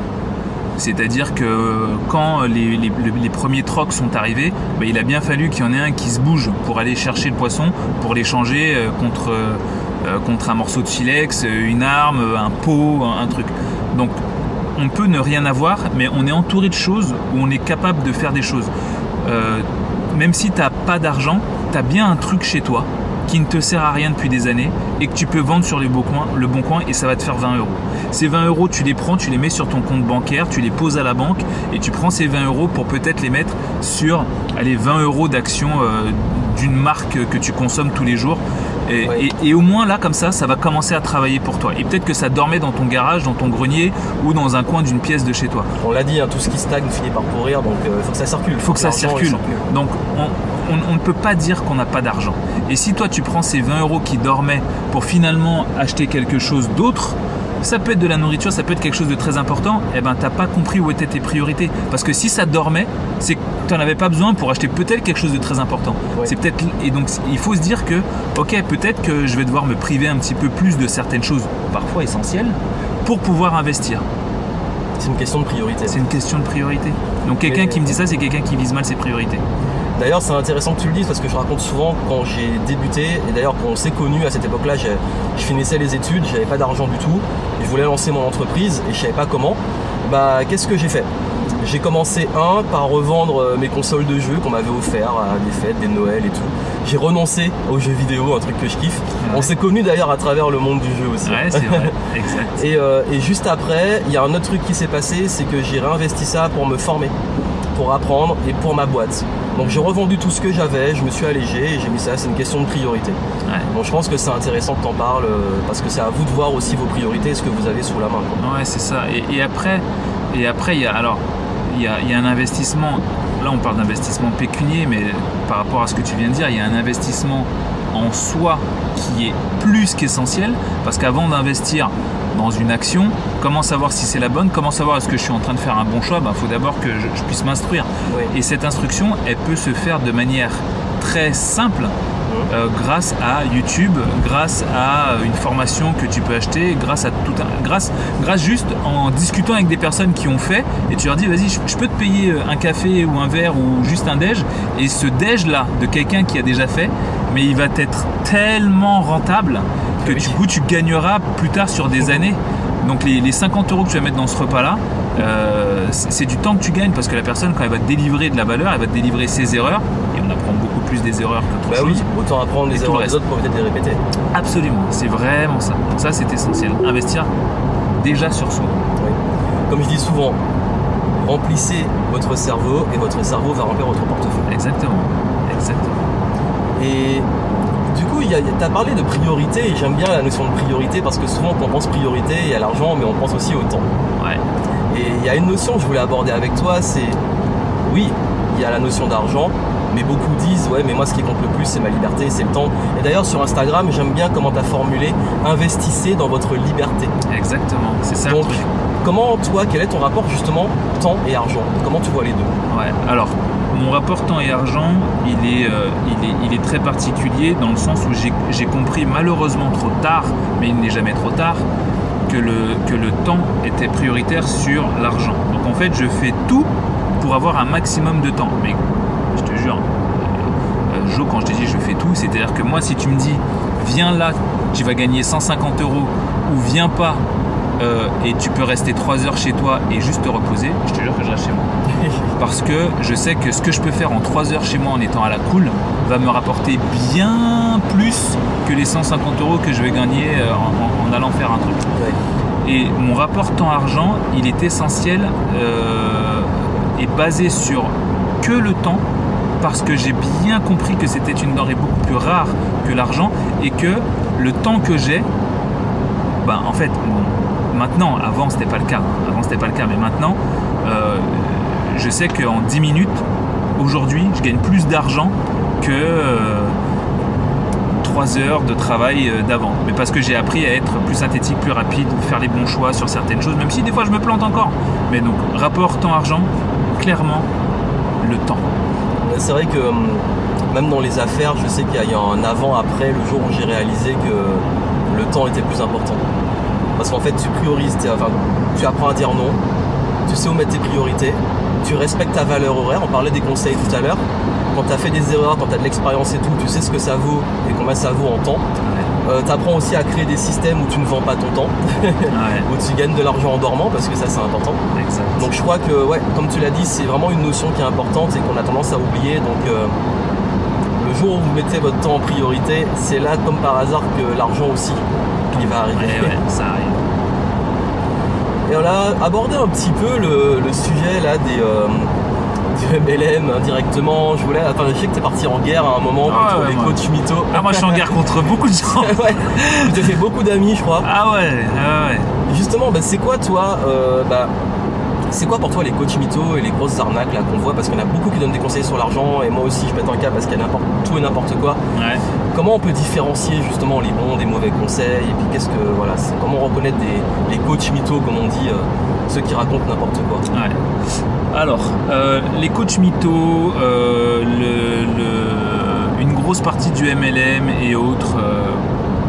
C'est-à-dire que quand les, premiers trocs sont arrivés, bah, il a bien fallu qu'il y en ait un qui se bouge pour aller chercher le poisson, pour l'échanger euh, contre, euh, contre un morceau de silex, une arme, un pot, un truc. Donc on peut ne rien avoir, mais on est entouré de choses où on est capable de faire des choses. Euh, même si tu n'as pas d'argent, tu as bien un truc chez toi qui ne te sert à rien depuis des années et que tu peux vendre sur le bon coin, et ça va te faire 20 euros. Ces 20 euros, tu les prends, tu les mets sur ton compte bancaire, tu les poses à la banque et tu prends ces 20 euros pour peut-être les mettre sur allez, 20 euros d'action euh, d'une marque que tu consommes tous les jours. Et, au moins là, comme ça, ça va commencer à travailler pour toi. Et peut-être que ça dormait dans ton garage, dans ton grenier ou dans un coin d'une pièce de chez toi. On l'a dit, hein, tout ce qui stagne finit par pourrir, donc il euh, faut que ça circule. Il faut que ça circule. Donc on, ne peut pas dire qu'on n'a pas d'argent. Et si toi tu prends ces 20 euros qui dormaient pour finalement acheter quelque chose d'autre, ça peut être de la nourriture, ça peut être quelque chose de très important, et eh ben t'as pas compris où étaient tes priorités. Parce que si ça dormait, c'est tu n'en avais pas besoin pour acheter peut-être quelque chose de très important. C'est peut-être et donc il faut se dire que ok peut-être que je vais devoir me priver un petit peu plus de certaines choses, parfois essentielles, pour pouvoir investir. C'est une question de priorité. C'est une question de priorité. Donc quelqu'un qui me dit ça, c'est quelqu'un qui vise mal ses priorités. D'ailleurs, c'est intéressant que tu le dises parce que je raconte souvent quand j'ai débuté, et d'ailleurs quand on s'est connu à cette époque-là, je finissais les études, j'avais pas d'argent du tout, je voulais lancer mon entreprise et je savais pas comment. Bah, qu'est-ce que j'ai fait? J'ai commencé un par revendre euh, mes consoles de jeux qu'on m'avait offert à des fêtes, des Noëls et tout. J'ai renoncé aux jeux vidéo, un truc que je kiffe. On s'est connus d'ailleurs à travers le monde du jeu aussi. Ouais, c'est vrai, exact. et, euh, et juste après, il y a un autre truc qui s'est passé, c'est que j'ai réinvesti ça pour me former, pour apprendre et pour ma boîte. Donc j'ai revendu tout ce que j'avais, je me suis allégé et j'ai mis ça, c'est une question de priorité. Donc je pense que c'est intéressant que tu en parles euh, parce que c'est à vous de voir aussi vos priorités, ce que vous avez sous la main. Ouais, c'est ça. Et, après, et après, il y a alors il y, a, un investissement. Là, on parle d'investissement pécunier, mais par rapport à ce que tu viens de dire, il y a un investissement en soi qui est plus qu'essentiel parce qu'avant d'investir dans une action, comment savoir si c'est la bonne, comment savoir est-ce que je suis en train de faire un bon choix, il ben, faut d'abord que je, puisse m'instruire. Et cette instruction, elle peut se faire de manière très simple euh, grâce à YouTube, grâce à une formation que tu peux acheter, grâce à tout un, grâce, grâce juste en discutant avec des personnes qui ont fait et tu leur dis vas-y je, peux te payer euh, un café ou un verre ou juste un déj. Et ce déj là de quelqu'un qui a déjà fait mais il va être tellement rentable que du coup tu gagneras plus tard sur des années. Donc les, 50 euros que tu vas mettre dans ce repas là euh, c'est du temps que tu gagnes parce que la personne quand elle va te délivrer de la valeur elle va te délivrer ses erreurs et on apprend beaucoup plus des erreurs que bah oui, autant apprendre les erreurs des autres pour peut-être les répéter. Absolument, c'est vraiment ça. Donc ça, c'est essentiel. Investir déjà sur soi. Comme je dis souvent, remplissez votre cerveau et votre cerveau va remplir votre portefeuille. Exactement. Exactement. Et du coup, coup, tu as parlé de priorité et j'aime bien la notion de priorité parce que souvent quand on pense priorité, il y a l'argent, mais on pense aussi au temps. Ouais. Et il y a une notion que je voulais aborder avec toi, c'est oui, il y a la notion d'argent, mais beaucoup disent ouais mais moi ce qui compte le plus c'est ma liberté, c'est le temps. Et d'ailleurs sur Instagram j'aime bien comment tu as formulé investissez dans votre liberté. Exactement, c'est ça. Donc comment toi quel est ton rapport justement temps et argent? Comment tu vois les deux? Ouais, alors mon rapport temps et argent il est, euh, il est, il est très particulier dans le sens où j'ai compris malheureusement trop tard, mais il n'est jamais trop tard, que le, que le temps était prioritaire sur l'argent. Donc en fait je fais tout pour avoir un maximum de temps. Mais euh, quand je te dis je fais tout, c'est-à-dire que moi, si tu me dis viens là, tu vas gagner 150 euros, ou viens pas euh, et tu peux rester 3 heures chez toi et juste te reposer, je te jure que je reste chez moi. Parce que je sais que ce que je peux faire en 3 heures chez moi en étant à la cool va me rapporter bien plus que les 150 euros que je vais gagner euh, en, allant faire un truc. Et mon rapport temps-argent, il est essentiel est basé sur que le temps parce que j'ai bien compris que c'était une denrée beaucoup plus rare que l'argent et que le temps que j'ai, ben en fait, maintenant, avant c'était pas le cas, avant c'était pas le cas, mais maintenant, euh, je sais qu'en 10 minutes, aujourd'hui, je gagne plus d'argent que euh, 3 heures de travail euh, d'avant. Mais parce que j'ai appris à être plus synthétique, plus rapide, faire les bons choix sur certaines choses, même si des fois je me plante encore. Mais donc, rapport temps-argent, clairement le temps. C'est vrai que hum, même dans les affaires, je sais qu'il y a un avant-après, le jour où j'ai réalisé que le temps était plus important. Parce qu'en fait, tu priorises, enfin, tu apprends à dire non, tu sais où mettre tes priorités, tu respectes ta valeur horaire. On parlait des conseils tout à l'heure. Quand tu as fait des erreurs, quand tu as de l'expérience et tout, tu sais ce que ça vaut et combien ça vaut en temps. Euh, tu apprends aussi à créer des systèmes où tu ne vends pas ton temps, où tu gagnes de l'argent en dormant parce que ça c'est important. Donc je crois que, ouais, comme tu l'as dit, c'est vraiment une notion qui est importante et qu'on a tendance à oublier. Donc euh, le jour où vous mettez votre temps en priorité, c'est là comme par hasard que l'argent aussi qui va arriver. ça arrive. Et on a abordé un petit peu le, sujet là des, euh, du MLM indirectement. Je voulais, enfin, je sais que t'es parti en guerre à un moment ah contre les coachs mythos. Ah, moi je suis en guerre contre beaucoup de gens. ouais. Tu t'es fait beaucoup d'amis, je crois. Ah ouais, ah ouais. Justement, bah, c'est quoi toi euh, bah, c'est quoi pour toi les coachs mythos et les grosses arnaques là qu'on voit? Parce qu'il y en a beaucoup qui donnent des conseils sur l'argent et moi aussi je pète un cas parce qu'il y a tout et n'importe quoi. Comment on peut différencier justement les bons des mauvais conseils? Et puis qu'est-ce que voilà, comment reconnaître des, les coachs mythos comme on dit, euh, ceux qui racontent n'importe quoi? Alors, euh, les coachs mythos, euh, une grosse partie du MLM et autres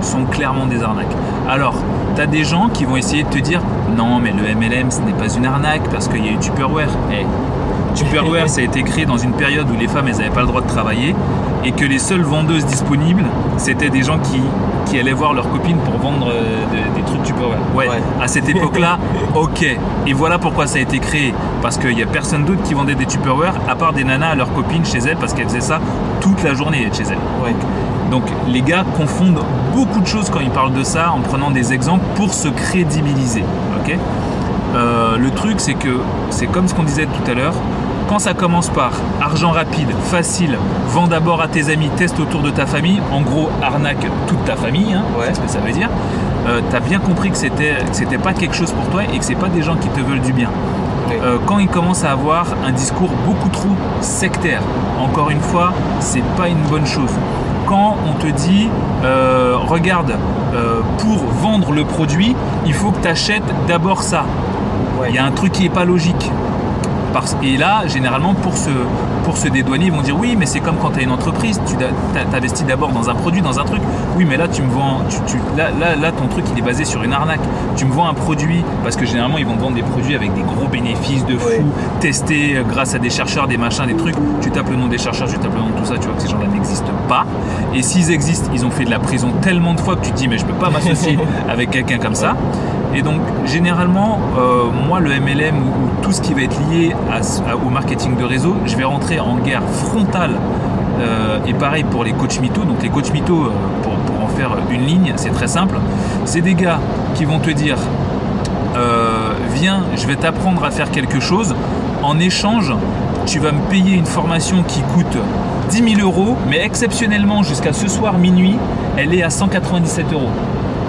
sont clairement des arnaques. Alors, tu as des gens qui vont essayer de te dire non, mais le MLM, ce n'est pas une arnaque parce qu'il y a eu Tupperware. Hey, eh, Tupperware, ça a été créé dans une période où les femmes, elles n'avaient pas le droit de travailler et que les seules vendeuses disponibles, c'était des gens qui, qui allaient voir leurs copines pour vendre euh, des trucs Tupperware. Ouais, à cette époque-là, ok. Et voilà pourquoi ça a été créé. Parce qu'il n'y a personne d'autre qui vendait des Tupperware à part des nanas à leurs copines chez elles parce qu'elles faisaient ça toute la journée chez elles. Ouais. Donc les gars confondent beaucoup de choses quand ils parlent de ça en prenant des exemples pour se crédibiliser. Euh, le truc c'est que c'est comme ce qu'on disait tout à l'heure. Quand ça commence par argent rapide, facile, vends d'abord à tes amis, teste autour de ta famille, en gros arnaque toute ta famille, hein, c'est ce que ça veut dire. Euh, tu as bien compris que c'était c'était pas quelque chose pour toi et que c'est pas des gens qui te veulent du bien. Euh, quand ils commencent à avoir un discours beaucoup trop sectaire, encore une fois, c'est pas une bonne chose quand on te dit euh, regarde, euh, pour vendre le produit, il faut que tu achètes d'abord ça. Il y a un truc qui n'est pas logique. Et là, généralement, pour se, pour se dédouaner, ils vont dire oui, mais c'est comme quand tu as une entreprise, tu investis d'abord dans un produit, dans un truc. Oui, mais là, tu me vends, tu, là, là, ton truc, il est basé sur une arnaque. Tu me vends un produit, parce que généralement, ils vont te vendre des produits avec des gros bénéfices de fou, testés euh, grâce à des chercheurs, des machins, des trucs. Tu tapes le nom des chercheurs, tu tapes le nom de tout ça, tu vois que ces gens-là n'existent pas. Et s'ils existent, ils ont fait de la prison tellement de fois que tu te dis, mais je peux pas m'associer avec quelqu'un comme ça. Et donc, généralement, euh, moi, le MLM ou, tout ce qui va être lié au marketing de réseau, je vais rentrer en guerre frontale. Euh, et pareil pour les coachs mythos. Donc, les coachs mythos, euh, pour, en faire une ligne, c'est très simple. C'est des gars qui vont te dire Viens, je vais t'apprendre à faire quelque chose. En échange, tu vas me payer une formation qui coûte 10 000 euros, mais exceptionnellement jusqu'à ce soir minuit, elle est à 197 euros.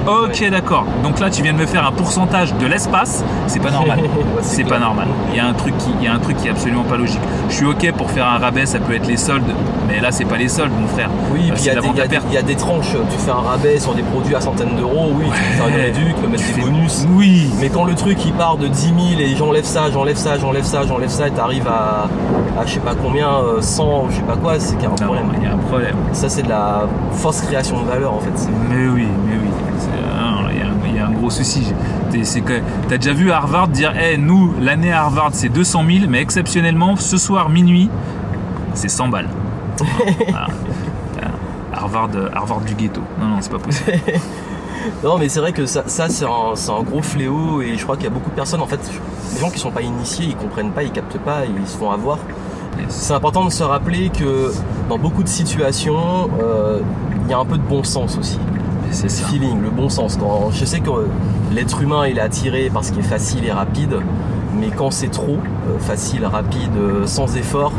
Ok, d'accord. Donc là, tu viens de me faire un pourcentage de l'espace. C'est pas normal. c'est pas normal. Il y a un truc qui, il y a un truc qui est absolument pas logique. Je suis ok pour faire un rabais, ça peut être les soldes, mais là, c'est pas les soldes, mon frère. Oui, Euh, puis il y, a des- y y a tranches. Tu fais un rabais sur des produits à centaines d'euros, oui, tu peux faire une réduc, tu peux mettre Tu des fais- bonus. Oui. Mais quand le truc il part de 10 000 et j'enlève ça, j'enlève ça, j'enlève ça, j'enlève ça, et t'arrives à, à je sais pas combien, euh, 100, je sais pas quoi, c'est qu'il y a un problème. il y a un problème. Ça c'est de la fausse création de valeur en fait. Mais oui, mais oui. C'est- non, Il y, a un- il y a un gros souci. T'es- c'est que- T'as déjà vu Harvard dire Eh, nous, l'année à Harvard, c'est 200 000, mais exceptionnellement, ce soir, minuit, c'est 100 balles. Voilà. Harvard, Harvard du ghetto. Non, non, c'est pas possible. Non mais c'est vrai que ça, ça, c'est un, c'est un gros fléau et je crois qu'il y a beaucoup de personnes en fait, les gens qui sont pas initiés, ils comprennent pas, ils captent pas, ils se font avoir. C'est important de se rappeler que dans beaucoup de situations, euh, il y a un peu de bon sens aussi. C'est ça. feeling, le bon sens. Quand, je sais que euh, l'être humain il est attiré par ce qui est facile et rapide, mais quand c'est trop euh, facile, rapide, euh, sans effort,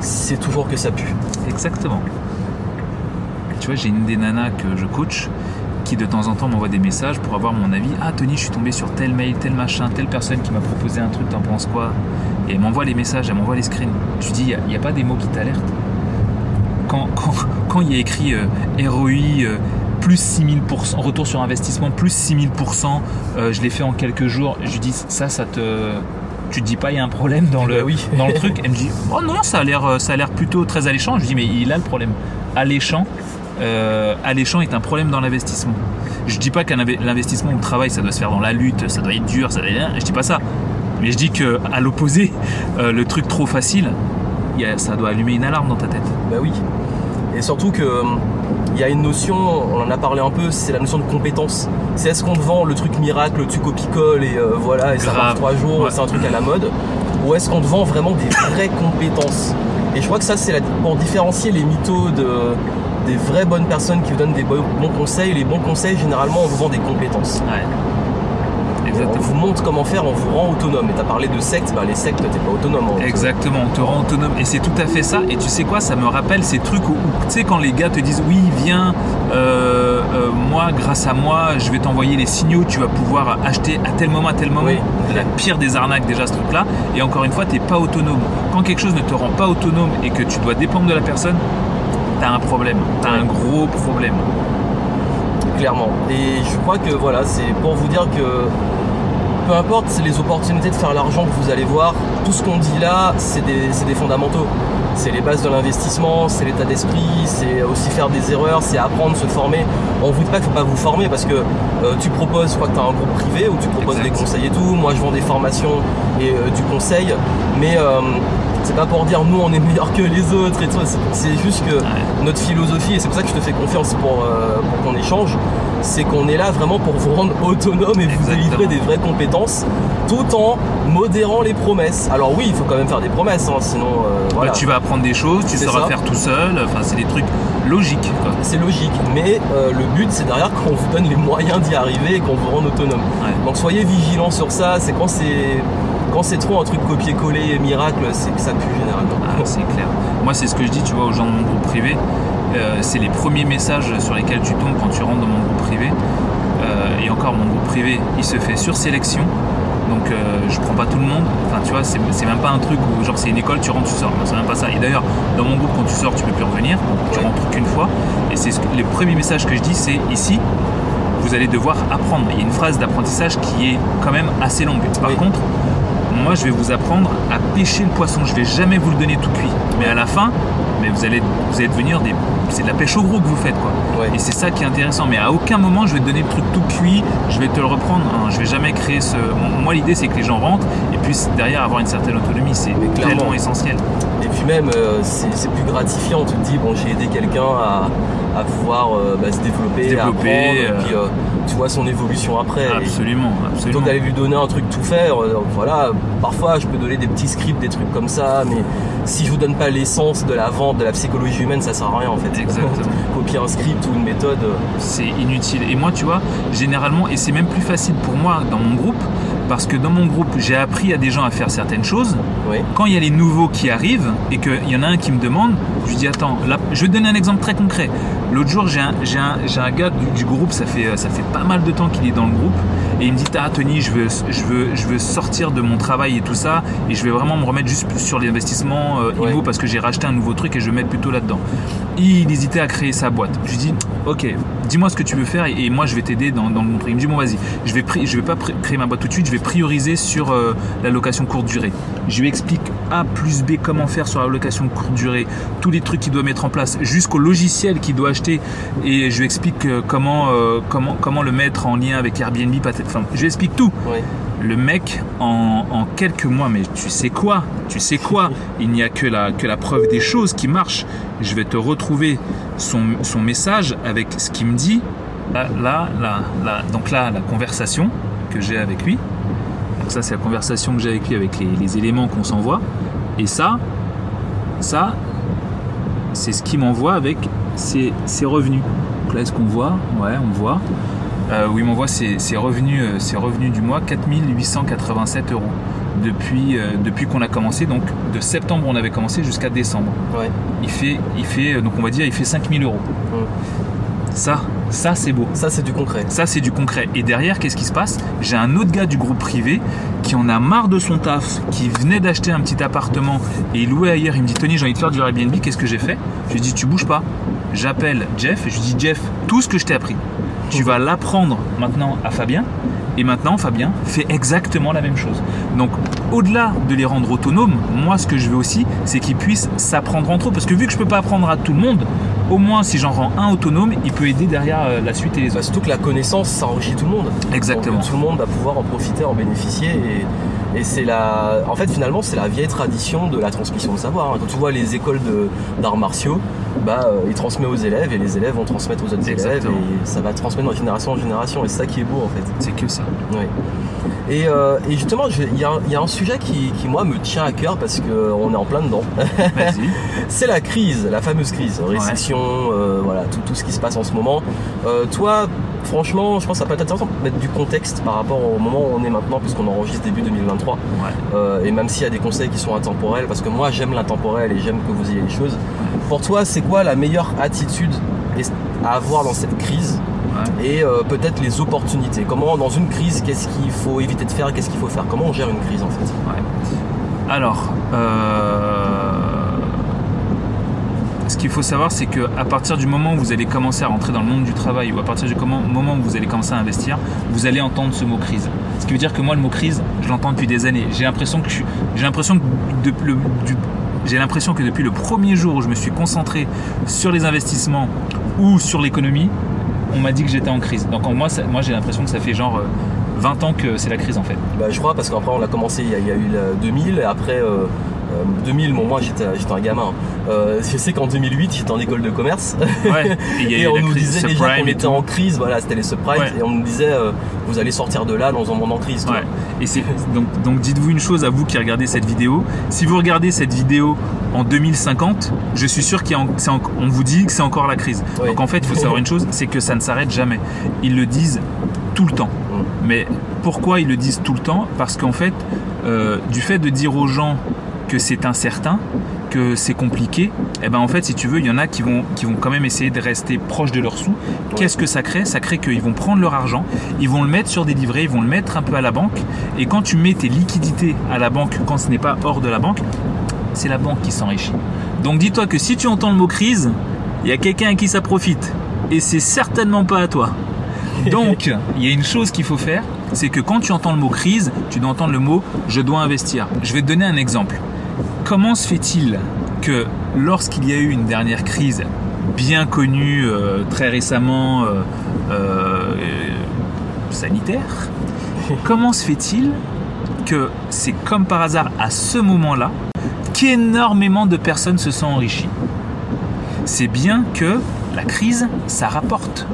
c'est toujours que ça pue. Exactement. Tu vois, j'ai une des nanas que je coach qui de temps en temps m'envoie des messages pour avoir mon avis. Ah Tony, je suis tombé sur tel mail, tel machin, telle personne qui m'a proposé un truc, t'en penses quoi? Et elle m'envoie les messages, elle m'envoie les screens. Je dis, il n'y a, pas des mots qui t'alertent? Quand, quand, quand il y a écrit euh, ROI euh, plus 6000%, retour sur investissement plus 6000%, euh, je l'ai fait en quelques jours, je lui dis, ça, ça te... Tu te dis pas, il y a un problème dans le, Bah oui. dans le truc Elle me dit, oh non, ça a l'air, euh, ça a l'air plutôt très alléchant. Je lui dis, mais il a le problème. Alléchant, euh, alléchant est un problème dans l'investissement. Je dis pas qu'un inve- l'investissement ou le travail, ça doit se faire dans la lutte, ça doit être dur, ça doit être... Je dis pas ça. Mais je dis que à l'opposé, euh, le truc trop facile, ça doit allumer une alarme dans ta tête. Bah oui. Et surtout que il y a une notion, on en a parlé un peu, c'est la notion de compétence. C'est est-ce qu'on te vend le truc miracle, tu copies-colles et euh, voilà, et ça marche trois jours, Ouais. c'est un truc à la mode, ou est-ce qu'on te vend vraiment des vraies compétences? Et je crois que ça, c'est pour différencier les mythos de, des vraies bonnes personnes qui vous donnent des bons bons conseils. Les bons conseils, généralement, on vous vend des compétences. Ouais. Vous montre comment faire, on vous rend autonome. Et t'as parlé de sectes, bah les sectes, t'es pas autonome. en- Exactement, on te rend autonome. Et c'est tout à fait ça. Et tu sais quoi, ça me rappelle ces trucs où, où, tu sais, quand les gars te disent oui, viens, euh, euh, moi, grâce à moi, je vais t'envoyer les signaux, tu vas pouvoir acheter à tel moment, à tel moment. Oui. La pire des arnaques, déjà, ce truc-là. Et encore une fois, t'es pas autonome. Quand quelque chose ne te rend pas autonome et que tu dois dépendre de la personne, t'as un problème. T'as un gros problème. clairement. Et je crois que voilà, c'est pour vous dire que peu importe les opportunités de faire l'argent que vous allez voir, tout ce qu'on dit là, c'est des, c'est des fondamentaux. C'est les bases de l'investissement, c'est l'état d'esprit, c'est aussi faire des erreurs, c'est apprendre, se former. On vous dit pas qu'il faut pas vous former parce que euh, tu proposes, je crois que tu as un groupe privé où tu proposes Exact. des conseils et tout. Moi, je vends des formations et euh, du conseil, mais euh, c'est pas pour dire nous on est meilleur que les autres et tout. C'est- C'est juste que notre philosophie, et c'est pour ça que je te fais confiance pour, pour qu'on échange, c'est qu'on est là vraiment pour vous rendre autonome et vous Exactement. délivrer des vraies compétences tout en modérant les promesses. Alors oui, il faut quand même faire des promesses, hein, sinon euh, voilà. Bah, tu vas apprendre des choses, tu sauras ça. faire tout seul. Enfin, c'est des trucs logiques. C'est logique, mais euh, le but c'est derrière qu'on vous donne les moyens d'y arriver et qu'on vous rende autonome. Ouais. Donc soyez vigilants sur ça, c'est quand c'est quand c'est trop un truc copier-coller et miracle, c'est que ça pue généralement. Ah, c'est clair. Moi, c'est ce que je dis, tu vois, aux gens de mon groupe privé. Euh, c'est les premiers messages sur lesquels tu tombes quand tu rentres dans mon groupe privé. Euh, et encore, mon groupe privé, il se fait sur sélection. Donc, euh, je prends pas tout le monde. Enfin, tu vois, c'est même pas un truc où, genre, c'est une école, tu rentres, tu sors. C'est même pas ça. Et d'ailleurs, dans mon groupe, quand tu sors, tu peux plus revenir. Tu rentres qu'une fois. Et c'est ce que- le premier message que je dis, c'est ici, vous allez devoir apprendre. Il y a une phrase d'apprentissage qui est quand même assez longue. Par Oui. contre, moi, je vais vous apprendre à pêcher le poisson. Je vais jamais vous le donner tout cuit. Mais à la fin, mais vous allez, vous allez devenir des. C'est de la pêche au gros que vous faites, quoi. Ouais. Et c'est ça qui est intéressant. Mais à aucun moment, je vais te donner le truc tout cuit. Je vais te le reprendre. hein. Je vais jamais créer ce. Moi, l'idée, c'est que les gens rentrent et puissent derrière avoir une certaine autonomie. C'est tellement essentiel. Et puis même, euh, c'est plus gratifiant. Tu te dis, bon, j'ai aidé quelqu'un à, à pouvoir euh, bah, se développer, Se développer, apprendre, euh, et puis tu vois son évolution après. Et Absolument, absolument. que d'aller lui donner un truc tout faire, voilà, parfois je peux donner des petits scripts, des trucs comme ça, mais si je vous donne pas l'essence de la vente, de la psychologie humaine, ça sert à rien en fait. Exactement. Copier un script ou une méthode. euh, c'est inutile. Et moi, tu vois, généralement, et c'est même plus facile pour moi dans mon groupe, Parce que dans mon groupe, j'ai appris à des gens à faire certaines choses. Oui. Quand il y a les nouveaux qui arrivent et qu'il y en a un qui me demande, je lui dis attends, là, je vais te donner un exemple très concret. L'autre jour, j'ai un, un, un gars du, du groupe, ça fait, ça fait pas mal de temps qu'il est dans le groupe, et il me dit Ah, Tony, je veux, je, veux, je veux sortir de mon travail et tout ça, et je vais vraiment me remettre juste sur l'investissement euh, Ouais. Parce que j'ai racheté un nouveau truc et je vais mettre plutôt là-dedans. Il hésitait à créer sa boîte. Je lui dis Ok, dis-moi ce que tu veux faire et, et moi je vais t'aider dans, dans le montrer. Il me dit Bon, vas-y, je vais, je vais pas créer ma boîte tout de suite, je vais prioriser sur euh, la location courte durée. Je lui explique A plus B comment faire sur la location courte durée, tous les trucs qu'il doit mettre en place, jusqu'au logiciel qu'il doit acheter et je lui explique euh, comment, euh, comment, comment le mettre en lien avec Airbnb. peut-être. Enfin, je lui explique tout. Oui. Le mec, en, en quelques mois, mais tu sais quoi? Tu sais quoi? Il n'y a que la, que la preuve des choses qui marchent. Je vais te retrouver son, son message avec ce qu'il me dit. Là, là, là, là. Donc là, la conversation que j'ai avec lui. Donc ça, c'est la conversation que j'ai avec lui avec les, les éléments qu'on s'envoie. Et ça, ça, c'est ce qu'il m'envoie avec ses, ses revenus. Donc là, est-ce qu'on voit? Ouais, on voit. Euh, où il m'envoie ses, ses revenus, euh, ses revenus du mois, 4887 euros. Depuis, euh, depuis qu'on a commencé, donc de septembre on avait commencé jusqu'à décembre. Ouais. Il fait, il fait, euh, donc on va dire, il fait 5000 euros. Ça, ça c'est beau. Ça, c'est du concret. Ça, c'est du concret. Et derrière, qu'est-ce qui se passe? J'ai un autre gars du groupe privé qui en a marre de son taf, qui venait d'acheter un petit appartement et il louait ailleurs. Il me dit Tony, j'ai envie de faire du Airbnb, qu'est-ce que j'ai fait? Je lui dis Tu bouges pas. J'appelle Jeff et je lui dis Jeff, tout ce que je t'ai appris, tu vas l'apprendre maintenant à Fabien. Et maintenant, Fabien fait exactement la même chose. Donc, au-delà de les rendre autonomes, moi, ce que je veux aussi, c'est qu'ils puissent s'apprendre entre eux. Parce que vu que je peux pas apprendre à tout le monde, au moins, si j'en rends un autonome, il peut aider derrière euh, la suite et les Bah, autres. surtout que la connaissance, ça enrichit tout le monde. Exactement. Donc, tout le monde va pouvoir en profiter, en bénéficier. Et, et c'est la. En fait, finalement, c'est la vieille tradition de la transmission de savoir. hein. Quand tu vois les écoles d'arts martiaux, bah, euh, ils transmettent aux élèves et les élèves vont transmettre aux autres Exactement. élèves. Et ça va transmettre de génération en génération. Et c'est ça qui est beau, en fait. C'est que ça. Oui. Et, euh, et justement, il y, a un- il y a un sujet qui, qui, moi, me tient à cœur parce qu'on est en plein dedans. C'est la crise, la fameuse crise, récession, euh, voilà, tout, tout ce qui se passe en ce moment. Euh, toi, franchement, je pense que ça peut être intéressant de mettre du contexte par rapport au moment où on est maintenant, puisqu'on enregistre début 2023. Ouais. Euh, et même s'il y a des conseils qui sont intemporels, parce que moi j'aime l'intemporel et j'aime que vous ayez les choses. Pour toi, c'est quoi la meilleure attitude à avoir dans cette crise Ouais. et euh, peut-être les opportunités? Comment, dans une crise, qu'est-ce qu'il faut éviter de faire Qu'est-ce qu'il faut faire? Comment on gère une crise en fait? Alors, euh, ce qu'il faut savoir, c'est que à partir du moment où vous allez commencer à rentrer dans le monde du travail ou à partir du moment où vous allez commencer à investir, vous allez entendre ce mot crise. Ce qui veut dire que moi, le mot crise, je l'entends depuis des années. J'ai l'impression que depuis le premier jour où je me suis concentré sur les investissements ou sur l'économie, on m'a dit que j'étais en crise. Donc moi, j'ai l'impression que ça fait genre euh, 20 ans que c'est la crise en fait. Bah, je crois parce qu'après on a commencé, il y a, eu la 2000 et après euh, euh, 2000, bon moi j'étais un gamin. Euh, je sais qu'en 2008 j'étais en école de commerce Ouais. Et et on nous disait déjà qu'on était en crise, voilà c'était les subprimes Ouais. et on nous disait euh, vous allez sortir de là dans un monde en crise. Ouais. Et donc, donc dites-vous une chose à vous qui regardez cette vidéo. Si vous regardez cette vidéo en 2050, je suis sûr qu'on on vous dit que c'est encore la crise. Donc en fait, il faut savoir une chose, c'est que ça ne s'arrête jamais. Ils le disent tout le temps. Mm. Mais pourquoi ils le disent tout le temps? Parce qu'en fait, euh, du fait de dire aux gens que c'est incertain, que c'est compliqué, et ben en fait, si tu veux, il y en a qui vont, qui vont quand même essayer de rester proches de leurs sous. Qu'est-ce que ça crée? Ça crée qu'ils vont prendre leur argent, ils vont le mettre sur des livrets, ils vont le mettre un peu à la banque, et quand tu mets tes liquidités à la banque, quand ce n'est pas hors de la banque, c'est la banque qui s'enrichit. Donc dis-toi que si tu entends le mot crise, il y a quelqu'un à qui ça profite, et c'est certainement pas à toi. Donc, il y a une chose qu'il faut faire, c'est que quand tu entends le mot crise, tu dois entendre le mot je dois investir. Je vais te donner un exemple. Comment se fait-il que lorsqu'il y a eu une dernière crise bien connue euh, très récemment euh, euh, sanitaire, comment se fait-il que c'est comme par hasard à ce moment-là qu'énormément de personnes se sont enrichies? C'est bien que la crise, ça rapporte.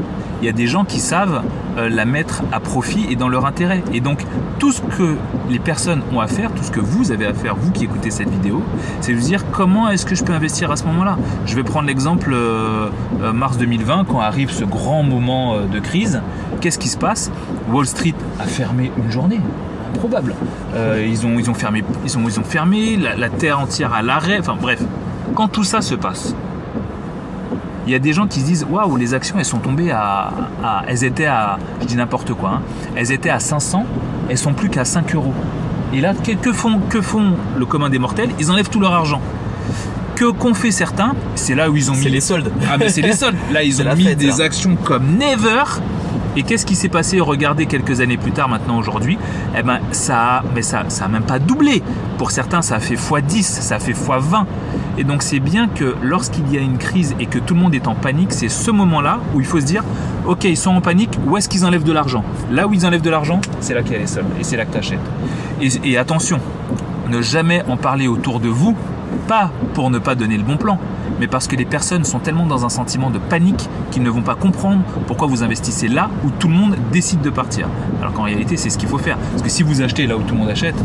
Il y a des gens qui savent la mettre à profit et dans leur intérêt. Et donc, tout ce que les personnes ont à faire, tout ce que vous avez à faire, vous qui écoutez cette vidéo, c'est de vous dire comment est-ce que je peux investir à ce moment-là. Je vais prendre l'exemple euh, euh, mars 2020, quand arrive ce grand moment euh, de crise. Qu'est-ce qui se passe? Wall Street a fermé une journée. probable. Euh, ils, ont, ils ont fermé, ils ont, ils ont fermé la, la terre entière à l'arrêt. Enfin bref, quand tout ça se passe, il y a des gens qui se disent waouh, les actions elles sont tombées à, à- elles étaient à, je dis n'importe quoi, hein, elles étaient à 500, elles sont plus qu'à 5 euros. Et là, que, que font, que font le commun des mortels? Ils enlèvent tout leur argent. Que qu'ont fait certains? C'est là où ils ont C'est mis les soldes. ah mais c'est les soldes. Là ils ont mis fête, des là. actions comme never. Et qu'est-ce qui s'est passé? Regardez quelques années plus tard, maintenant aujourd'hui, eh ben ça, mais ça, ça a même pas doublé. Pour certains, ça a fait x10, ça a fait x20. Et donc c'est bien que lorsqu'il y a une crise et que tout le monde est en panique, c'est ce moment-là où il faut se dire, ok, ils sont en panique, où est-ce qu'ils enlèvent de l'argent? Là où ils enlèvent de l'argent, c'est là qu'il y a les soldes et c'est là que tu achètes. Et, et attention, ne jamais en parler autour de vous, pas pour ne pas donner le bon plan, mais parce que les personnes sont tellement dans un sentiment de panique qu'ils ne vont pas comprendre pourquoi vous investissez là où tout le monde décide de partir. Alors qu'en réalité, c'est ce qu'il faut faire. Parce que si vous achetez là où tout le monde achète,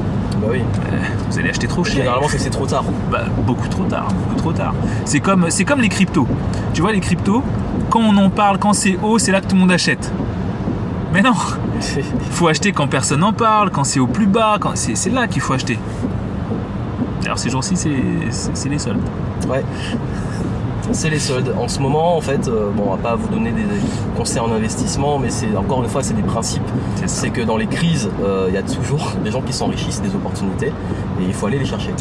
Bah oui. euh, vous allez acheter trop cher. Généralement, c'est trop tard. Bah, beaucoup trop tard, beaucoup trop tard. C'est comme, comme les cryptos. Tu vois, les cryptos, quand on en parle, quand c'est haut, c'est là que tout le monde achète. Mais non, faut acheter quand personne n'en parle, quand c'est au plus bas, quand c'est, là qu'il faut acheter. Alors ces jours-ci, c'est les soldes. Ouais. C'est les soldes. En ce moment, en fait, euh, bon, on va pas vous donner des conseils en investissement, mais c'est encore une fois, c'est des principes. C'est que dans les crises, euh, il y a toujours des gens qui s'enrichissent des opportunités et il faut aller les chercher.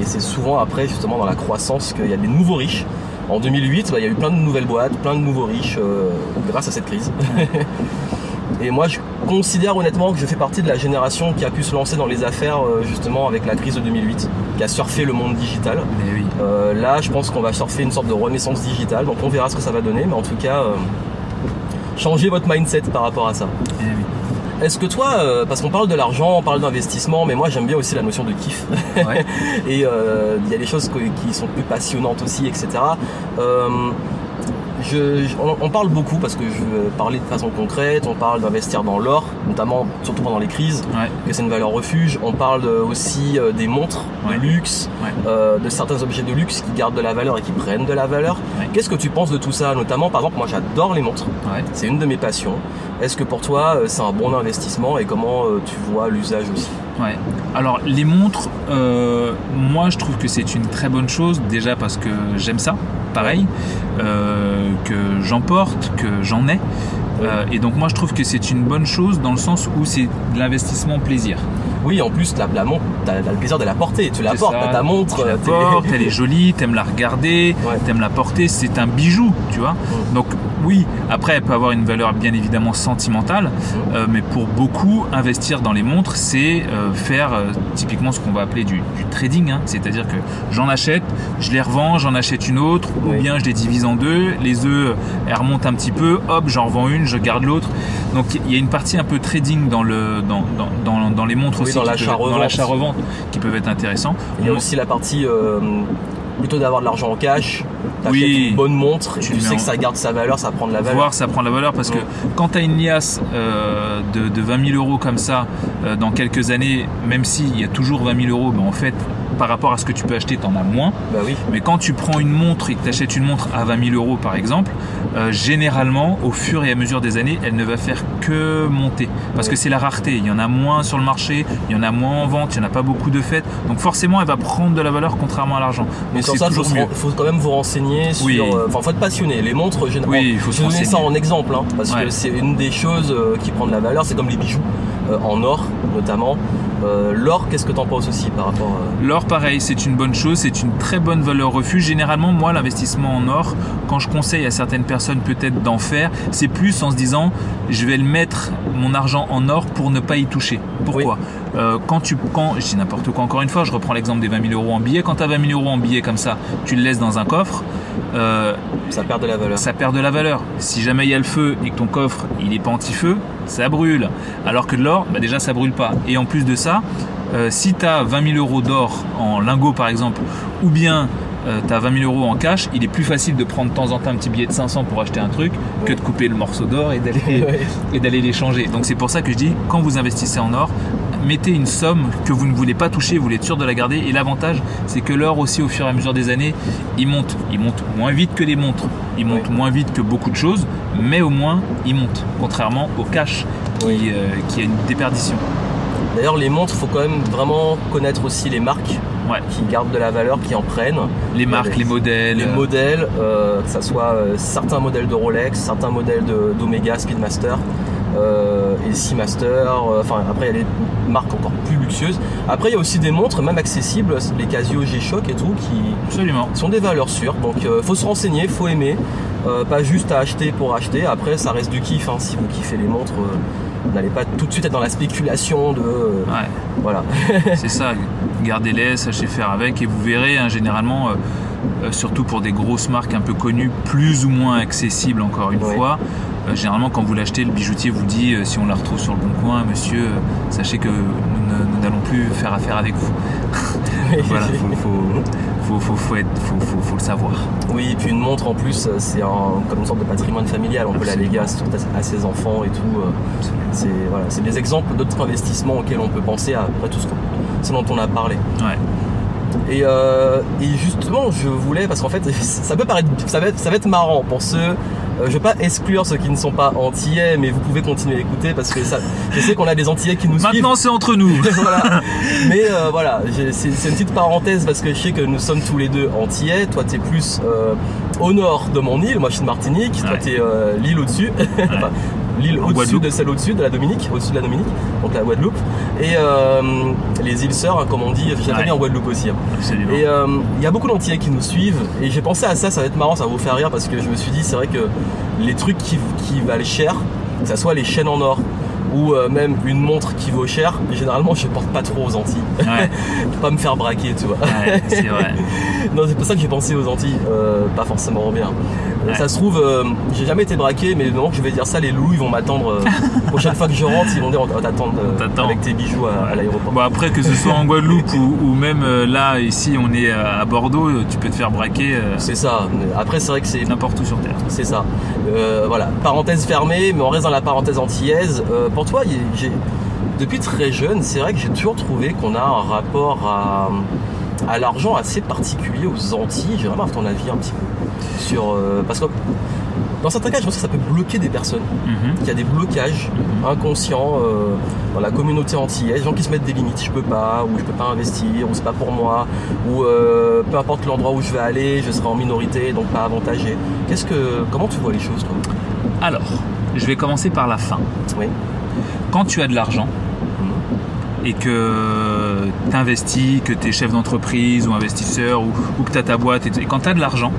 Et c'est souvent après, justement, dans la croissance qu'il y a des nouveaux riches. En 2008, bah, il y a eu plein de nouvelles boîtes, plein de nouveaux riches euh, grâce à cette crise. Et moi, je considère honnêtement que je fais partie de la génération qui a pu se lancer dans les affaires euh, justement avec la crise de 2008, qui a surfé le monde digital. Mais oui. Euh, là, je pense qu'on va surfer une sorte de renaissance digitale, donc on verra ce que ça va donner, mais en tout cas, euh, changez votre mindset par rapport à ça. Eh oui. Est-ce que toi, euh, parce qu'on parle de l'argent, on parle d'investissement, mais moi j'aime bien aussi la notion de kiff. Ouais. Et il y a des choses qui sont plus passionnantes aussi, etc. Je- je- on, on parle beaucoup parce que je veux parler de façon concrète, on parle d'investir dans l'or, notamment surtout pendant les crises, Ouais. que c'est une valeur refuge. On parle aussi euh, des montres Ouais. de luxe, Ouais. euh, de certains objets de luxe qui gardent de la valeur et qui prennent de la valeur. Qu'est-ce que tu penses de tout ça? Notamment, par exemple, moi j'adore les montres, c'est une de mes passions. Est-ce que pour toi euh, c'est un bon investissement et comment tu vois l'usage aussi? Ouais. Alors les montres, euh, moi je trouve que c'est une très bonne chose déjà parce que j'aime ça, pareil, euh, que j'en porte, que j'en ai. Euh, et donc moi je trouve que c'est une bonne chose dans le sens où c'est de l'investissement plaisir. Oui, en plus, la, la montre, t'as t'as le plaisir de la porter. Tu la portes, t'as ta montre. Tu la euh, t'es- portes, elle est jolie, t'aimes la regarder, Ouais. t'aimes la porter, c'est un bijou, tu vois. Mm. Donc oui, après elle peut avoir une valeur bien évidemment sentimentale, Mm. euh, mais pour beaucoup, investir dans les montres, c'est euh, faire euh, typiquement ce qu'on va appeler du, du trading, hein. c'est-à-dire que j'en achète, je les revends, j'en achète une autre, Oui. ou bien je les divise en deux, les œufs elles remontent un petit peu, hop, j'en revends une, je garde l'autre. Donc il y a une partie un peu trading dans, le, dans, dans, dans, dans les montres Oui, aussi, dans l'achat-revente. qui peuvent être intéressants. Il y a aussi la partie euh, plutôt d'avoir de l'argent en cash. T'achètes Oui. une bonne montre, Tu sais en- que ça garde sa valeur, ça prend de la valeur. voir ça prend de la valeur parce que quand tu as une liasse euh, de, de 20 000 euros comme ça euh, dans quelques années même s'il y a toujours 20 000 euros ben en fait par rapport à ce que tu peux acheter t'en as moins Bah oui. mais quand tu prends une montre et que tu achètes une montre à 20 000 euros par exemple euh, généralement au fur et à mesure des années elle ne va faire que monter parce que c'est la rareté il y en a moins sur le marché il y en a moins en vente il n'y en a pas beaucoup de fêtes donc forcément elle va prendre de la valeur contrairement à l'argent Mais c'est ça, il faut, toujours mieux faut quand même vous renseigner sur. Oui. euh, Enfin, faut être passionné. Les montres, généralement. Oui, il faut se donner ça en exemple, hein, parce Ouais. que c'est une des choses euh, qui prend de la valeur. C'est comme les bijoux, euh, en or notamment. Euh, L'or, qu'est-ce que t'en penses aussi par rapport euh, L'or, pareil, c'est une bonne chose, c'est une très bonne valeur refuge. Généralement, moi, l'investissement en or, quand je conseille à certaines personnes peut-être d'en faire, c'est plus en se disant, je vais le mettre mon argent en or pour ne pas y toucher. Pourquoi Euh, Quand tu, quand, je dis n'importe quoi encore une fois, je reprends l'exemple des 20 000 euros en billets. Quand tu as 20 000 euros en billets comme ça, tu le laisses dans un coffre. Euh, Ça perd de la valeur. ça perd de la valeur. Si jamais il y a le feu et que ton coffre il est pas anti-feu, ça brûle. Alors que de l'or, bah déjà ça brûle pas. Et en plus de ça, euh, si tu as 20 000 euros d'or en lingots par exemple, ou bien tu as 20 000 euros en cash, il est plus facile de prendre de temps en temps un petit billet de 500 pour acheter un truc que de couper le morceau d'or et d'aller Ouais. et d'aller l'échanger. Donc c'est pour ça que je dis, quand vous investissez en or, mettez une somme que vous ne voulez pas toucher, vous êtes sûr de la garder. Et l'avantage, c'est que l'or aussi, au fur et à mesure des années, il monte. Il monte moins vite que les montres. Il monte Oui. moins vite que beaucoup de choses, mais au moins, il monte. Contrairement au cash, qui, Oui. euh, qui a une déperdition. D'ailleurs, les montres, faut quand même vraiment connaître aussi les marques Ouais. qui gardent de la valeur, qui en prennent. Les marques, les modèles. Les modèles, euh, que ce soit euh, certains modèles de Rolex, certains modèles d'Omega Speedmaster et Seamaster. euh, Enfin, après, il y a des marques encore plus luxueuses. Après, il y a aussi des montres, même accessibles, les Casio G-Shock et tout, qui Absolument. sont des valeurs sûres. Donc, il faut se renseigner, faut aimer. Euh, pas juste à acheter pour acheter. Après, ça reste du kiff. hein. Si vous kiffez les montres, euh, n'allez pas tout de suite être dans la spéculation de. euh, Ouais. voilà. C'est ça, gardez-les, sachez faire avec et vous verrez hein, généralement, euh, euh, surtout pour des grosses marques un peu connues, plus ou moins accessibles encore une fois, euh, généralement quand vous l'achetez, le bijoutier vous dit euh, si on la retrouve sur le bon coin, monsieur, euh, sachez que nous n'allons plus faire affaire avec vous. Voilà, faut, faut, faut, faut, faut être- faut- faut- faut le savoir. Oui, et puis une montre en plus, c'est un, comme une sorte de patrimoine familial. On peut la léguer à, à ses enfants et tout. C'est voilà, des exemples d'autres investissements auxquels on peut penser après tout ce, ce dont on a parlé. Ouais. Et, euh, et justement, je voulais, parce qu'en fait, ça peut paraître, ça va être, ça va être marrant pour ceux. Euh, je vais pas exclure ceux qui ne sont pas antillais, mais vous pouvez continuer à écouter parce que ça, je sais qu'on a des antillais qui nous suivent. Maintenant c'est entre nous. voilà. Mais euh, voilà, c'est une petite parenthèse parce que je sais que nous sommes tous les deux antillais. Toi, tu es plus euh, au nord de mon île, moi je suis de Martinique. Toi, tu es l'île au-dessus. Enfin, L'île au-dessus de celle au-dessus, de la Dominique, au-dessus de la Dominique, donc la Guadeloupe. Et euh, les îles sœurs, comme on dit, j'ai Ouais. en Guadeloupe aussi. hein. Absolument. Et euh, il y a beaucoup d'antillais qui nous suivent. Et j'ai pensé à ça, ça va être marrant, ça va vous faire rire parce que je me suis dit, c'est vrai que les trucs qui, qui valent cher, que ce soit les chaînes en or ou euh, même une montre qui vaut cher, généralement je porte pas trop aux Antilles. Ouais, Faut pas me faire braquer, tu vois. ouais, c'est vrai. non, c'est pour ça que j'ai pensé aux Antilles, euh, pas forcément bien. Ouais. Ça se trouve, euh, j'ai jamais été braqué, mais le moment que je vais dire ça, les loups ils vont m'attendre. euh, prochaine fois que je rentre, ils vont dire on va t'attendre euh, avec tes bijoux à, à l'aéroport. Bon après que ce soit en Guadeloupe ou, ou même euh, là ici on est à Bordeaux, euh, tu peux te faire braquer C'est ça. Après, c'est vrai que c'est n'importe où sur terre. C'est ça. Voilà, parenthèse fermée, mais on reste dans la parenthèse antillaise. Pour toi, j'ai- depuis très jeune, c'est vrai que j'ai toujours trouvé qu'on a un rapport à, à l'argent assez particulier aux Antilles. J'ai vraiment ton avis un petit peu sur. euh, parce que dans certains cas, je pense que ça peut bloquer des personnes. Mhm. Il y a des blocages inconscients euh, dans la communauté antillaise, des gens qui se mettent des limites, je peux pas, ou je peux pas investir, ou c'est pas pour moi, ou euh, peu importe l'endroit où je vais aller, je serai en minorité, donc pas avantagé. Qu'est-ce que, comment tu vois les choses, toi? Alors, je vais commencer par la fin. Oui. Quand tu as de l'argent Mhm. et que tu investis, que tu es chef d'entreprise ou investisseur ou, ou que tu as ta boîte, et, et quand tu as de l'argent,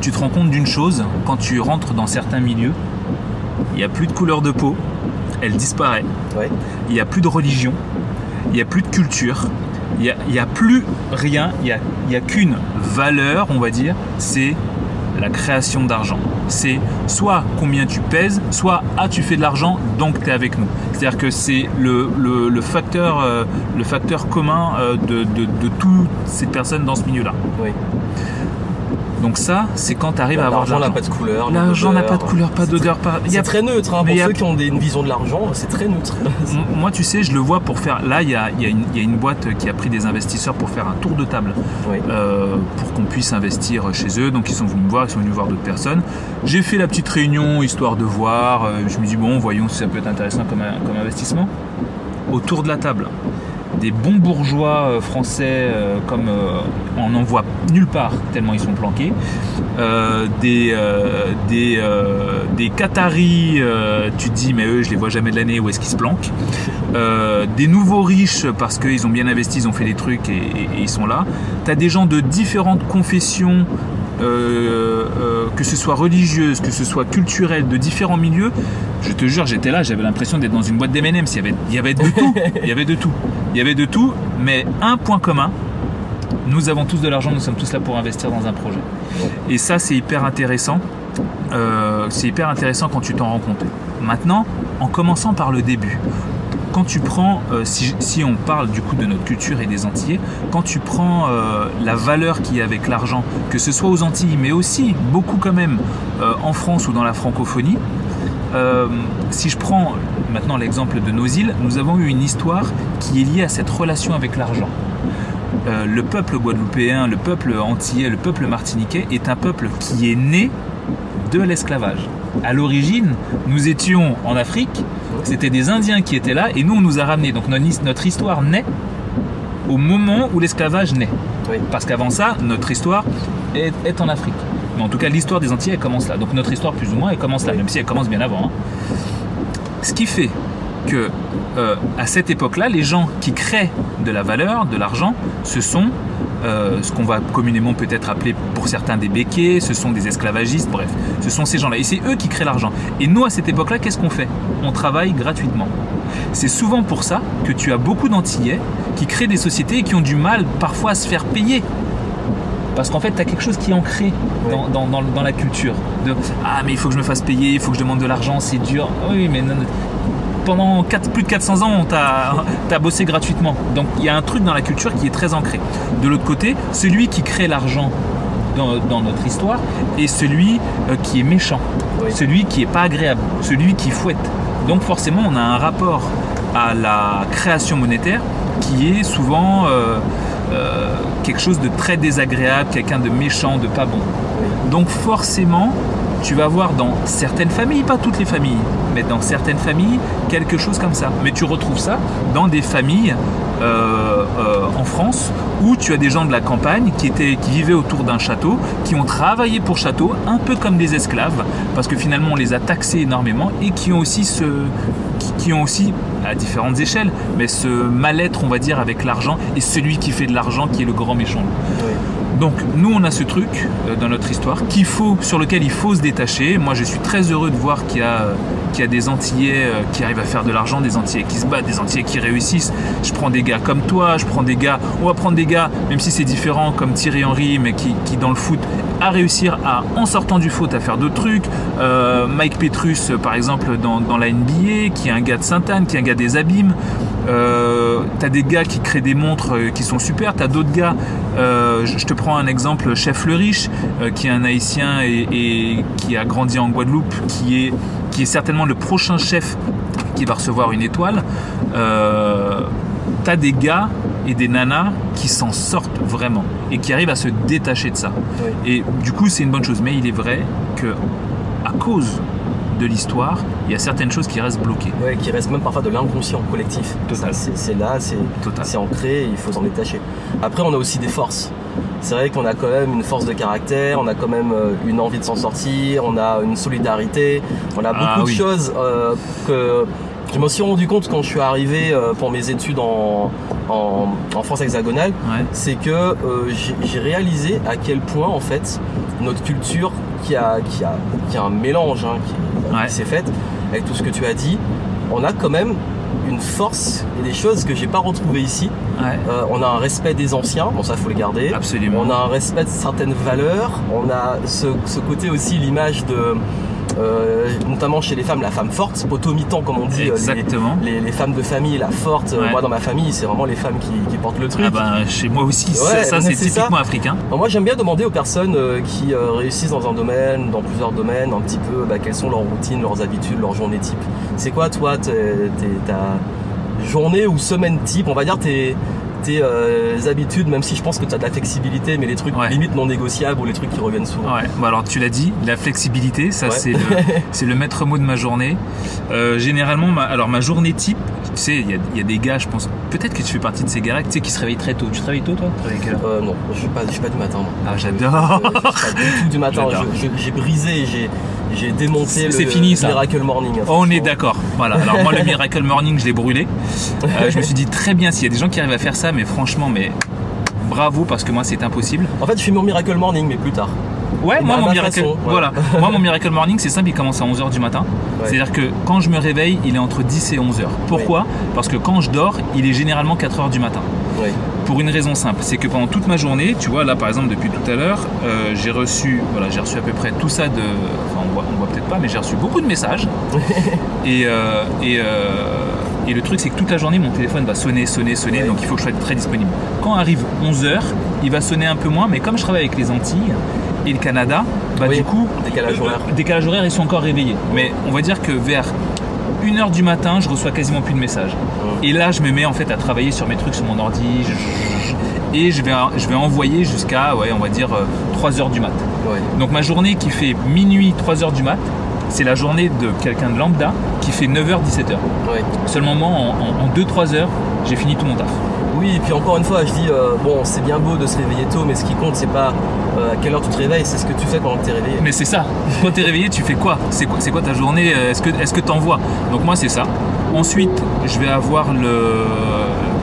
tu te rends compte d'une chose, quand tu rentres dans certains milieux, il n'y a plus de couleur de peau, elle disparaît. Ouais. il n'y a plus de religion, il n'y a plus de culture, il n'y a, il y a plus rien, il n'y a, y a qu'une valeur, on va dire, c'est la création d'argent. C'est soit combien tu pèses, soit ah tu fais de l'argent, donc tu es avec nous. C'est-à-dire que c'est le, le- le facteur, euh, le facteur commun euh, de, de, de toutes ces personnes dans ce milieu-là. Oui. Donc ça, c'est quand tu arrives à avoir de L'argent n'a pas de couleur. L'argent n'a pas de couleur, pas d'odeur, pas... il y C'est a très neutre, hein, pour il y a- ceux qui ont des- une vision de l'argent, c'est très neutre. Moi, tu sais, je le vois pour faire. Là, il y a, il y a une- il y a une boîte qui a pris des investisseurs pour faire un tour de table Oui. euh, pour qu'on puisse investir chez eux. Donc, ils sont venus me voir, ils sont venus voir d'autres personnes. J'ai fait la petite réunion histoire de voir. Euh, Je me dis, bon, voyons si ça peut être intéressant comme, comme investissement. Autour de la table, des bons bourgeois euh, français, euh, comme euh, on n'en voit nulle part, tellement ils sont planqués. Des, des, des Qataris, tu te dis, mais eux, je les vois jamais de l'année, où est-ce qu'ils se planquent? Des nouveaux riches, parce qu'ils ont bien investi, ils ont fait des trucs et, ils sont là. Tu as des gens de différentes confessions, que ce soit religieuses, que ce soit culturelles, de différents milieux. Je te jure, j'étais là, j'avais l'impression d'être dans une boîte avait, il y avait de tout. Il y avait de tout. Il y avait de tout, mais un point commun. Nous avons tous de l'argent, nous sommes tous là pour investir dans un projet. Et ça, c'est hyper intéressant. Euh, c'est hyper intéressant quand tu t'en rends compte. Maintenant, en commençant par le début, quand tu prends, euh, si, on parle du coup de notre culture et des Antillais, quand tu prends euh, la valeur qu'il y a avec l'argent, que ce soit aux Antilles, mais aussi beaucoup quand même en France ou dans la francophonie, si je prends maintenant l'exemple de nos îles, nous avons eu une histoire qui est liée à cette relation avec l'argent. Euh, le peuple guadeloupéen, le peuple antillais, le peuple martiniquais est un peuple qui est né de l'esclavage. À l'origine, nous étions en Afrique C'était des Indiens qui étaient là et nous on nous a ramenés. Donc notre, histoire naît au moment où l'esclavage naît. Oui. Parce qu'avant ça, notre histoire est, est en Afrique. Mais en tout cas, l'histoire des Antilles, elle commence là. Donc notre histoire, plus ou moins, elle commence là, Oui. même si elle commence bien avant. hein. Ce qui fait que euh, à cette époque-là, les gens qui créent de la valeur, de l'argent, ce sont euh, ce qu'on va communément peut-être appeler pour certains des béquets, ce sont des esclavagistes, bref, ce sont ces gens-là. Et c'est eux qui créent l'argent. Et nous, à cette époque-là, qu'est-ce qu'on fait? On travaille gratuitement. C'est souvent pour ça que tu as beaucoup d'Antillais qui créent des sociétés et qui ont du mal parfois à se faire payer. Parce qu'en fait, tu as quelque chose qui est ancré dans, dans- dans- dans la culture. De Ah, mais il faut que je me fasse payer, il faut que je demande de l'argent, c'est dur. Oui, mais non, pendant plus de 400 ans, on t'a as bossé gratuitement. Donc il y a un truc dans la culture qui est très ancré. De l'autre côté, celui qui crée l'argent dans, dans notre histoire est celui euh, qui est méchant, Oui. celui qui est pas agréable, celui qui fouette. Donc forcément, on a un rapport à la création monétaire qui est souvent euh, euh, quelque chose de très désagréable, quelqu'un de méchant, de pas bon. Donc forcément, tu vas voir dans certaines familles, pas toutes les familles, mais dans certaines familles, quelque chose comme ça. Mais tu retrouves ça dans des familles euh, euh, en France où tu as des gens de la campagne qui, vivaient autour d'un château, qui ont travaillé pour château, un peu comme des esclaves, parce que finalement on les a taxés énormément et qui ont aussi qui ont aussi à différentes échelles, mais ce mal-être, on va dire, avec l'argent et celui qui fait de l'argent qui est le grand méchant. Oui. Donc nous on a ce truc euh, dans notre histoire qu'il faut, sur lequel il faut se détacher. Moi je suis très heureux de voir qu'il y a, euh, des Antillais euh, qui arrivent à faire de l'argent, des Antillais qui se battent, des Antillais qui réussissent. Je prends des gars comme toi, je prends des gars, on va prendre des gars, même si c'est différent, comme Thierry Henry, mais qui, dans le foot a réussir à, en sortant du foot, à faire d'autres trucs. Mike Petrus, par exemple, dans, dans la NBA, qui est un gars de Sainte-Anne, qui est un gars des Abîmes. Euh, t'as des gars qui créent des montres euh, qui sont super, t'as d'autres gars, euh, je te prends un exemple, Chef Le Riche, euh, qui est un haïtien et, et qui a grandi en Guadeloupe, qui est, qui est certainement le prochain chef qui va recevoir une étoile. T'as des gars et des nanas qui s'en sortent vraiment et qui arrivent à se détacher de ça. Oui. Et du coup, c'est une bonne chose. Mais il est vrai que à cause de l'histoire, il y a certaines choses qui restent bloquées. Ouais, qui reste même parfois de l'inconscient collectif. C'est là, c'est ancré, il faut s'en détacher. Après, on a aussi des forces. C'est vrai qu'on a quand même une force de caractère, on a quand même euh, une envie de s'en sortir, on a une solidarité, on a beaucoup Ah de oui. choses euh, que je me suis rendu compte quand je suis arrivé euh, pour mes études en, en, en France hexagonale, Ouais. c'est que euh, j'ai- j'ai réalisé à quel point en fait notre culture qui a, qui a, qui a un mélange hein, qui, Ouais. qui s'est faite avec tout ce que tu as dit, on a quand même une force et des choses que j'ai pas retrouvées ici. Ouais. Euh, on a un respect des anciens, bon ça faut le garder. Absolument. On a un respect de certaines valeurs. On a ce, ce côté aussi l'image de, euh, notamment chez les femmes, la femme forte, potomitan comme on dit. euh, les- Exactement. Les, les femmes de famille, la forte. Euh, Ouais. Moi dans ma famille, c'est vraiment les femmes qui, qui portent le truc. Ah ben, chez moi aussi, ça- Ouais, ça mais c'est ça. typiquement africain. Alors moi j'aime bien demander aux personnes qui réussissent dans un domaine, dans plusieurs domaines, un petit peu bah, quelles sont leurs routines, leurs habitudes, leurs journées type. C'est quoi toi ta journée ou semaine type On va dire tes, tes euh, habitudes, même si je pense que tu as de la flexibilité, mais les trucs Ouais. limite non négociables ou les trucs qui reviennent souvent. Ouais, bon alors tu l'as dit, la flexibilité, ça Ouais. c'est le, maître mot de ma journée. Euh, généralement, ma, alors ma journée type, tu sais, il y a, il y a des gars, je pense, peut-être que tu fais partie de ces gars-là, tu sais, qui se réveillent très tôt. Tu te réveilles tôt toi Euh, non, je suis pas, je suis pas du matin. moi. Ah Euh, j'adore je suis pas du tout du matin. J'ai brisé, j'ai, j'ai démonté le fini, ça. Miracle Morning. On est d'accord. Voilà. Alors moi le Miracle Morning, je l'ai brûlé. Euh, je me suis dit très bien s'il y a des gens qui arrivent à faire ça, mais franchement, mais bravo parce que moi c'est impossible. En fait, je fais mon Miracle Morning, mais plus tard. Ouais, moi mon miracle, façon, ouais. voilà. moi mon miracle morning, c'est simple, il commence à 11h du matin. Ouais. C'est-à-dire que quand je me réveille, il est entre 10 et 11h. Pourquoi Parce que quand je dors, il est généralement 4h du matin. Pour une raison simple, c'est que pendant toute ma journée, tu vois là par exemple depuis tout à l'heure, euh, j'ai reçu, voilà, j'ai reçu à peu près tout ça de, enfin on voit, on voit peut-être pas, mais j'ai reçu beaucoup de messages. et euh, et, euh, et le truc c'est que toute la journée mon téléphone va sonner, sonner, sonner, Ouais. donc il faut que je sois très disponible. Quand arrive 11h, il va sonner un peu moins, mais comme je travaille avec les Antilles et le Canada, bah Oui, du coup décalage euh, horaire. euh, décalage horaire, ils sont encore réveillés. Mais on va dire que vers 1h du matin, je reçois quasiment plus de messages. Mm. Et là, je me mets en fait à travailler sur mes trucs sur mon ordi. je- et je vais, je vais envoyer jusqu'à, ouais, on va dire, 3h du mat. Ouais. Donc ma journée qui fait minuit, 3h du mat, c'est la journée de quelqu'un de lambda qui fait 9h, 17h. Ouais. Seulement moi, en, en 2-3 heures, j'ai fini tout mon taf. Oui, et puis encore une fois, je dis, euh, bon, c'est bien beau de se réveiller tôt, mais ce qui compte, c'est pas euh, à quelle heure tu te réveilles, c'est ce que tu fais pendant que tu es réveillé. Mais c'est ça. Quand t'es réveillé, tu fais quoi? C'est quoi, c'est quoi ta journée? Euh, Est-ce que est-ce que t'envoies? Donc moi c'est ça. Ensuite, je vais avoir le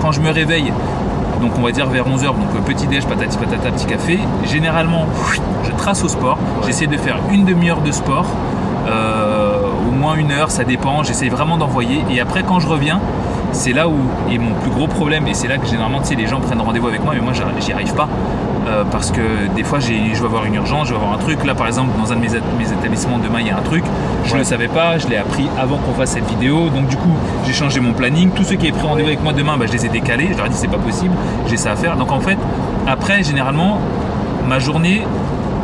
quand je me réveille. Donc on va dire vers 11h, donc petit déj, patati patata, petit café. Généralement, je trace au sport. J'essaie de faire une demi-heure de sport, euh, au moins une heure, ça dépend. J'essaie vraiment d'envoyer. Et après, quand je reviens, c'est là où est mon plus gros problème. Et c'est là que généralement, tu sais, les gens prennent rendez-vous avec moi, mais moi, j'y arrive pas. Euh, parce que des fois, j'ai- je vais avoir une urgence, je vais avoir un truc. Là, par exemple, dans un de mes, mes établissements, demain, il y a un truc. Je ne Ouais. le savais pas, je l'ai appris avant qu'on fasse cette vidéo. Donc, du coup, j'ai changé mon planning. Tous ceux qui avaient pris rendez-vous avec moi demain, bah, je les ai décalés. Je leur ai dit, c'est pas possible, j'ai ça à faire. Donc, en fait, après, généralement, ma journée,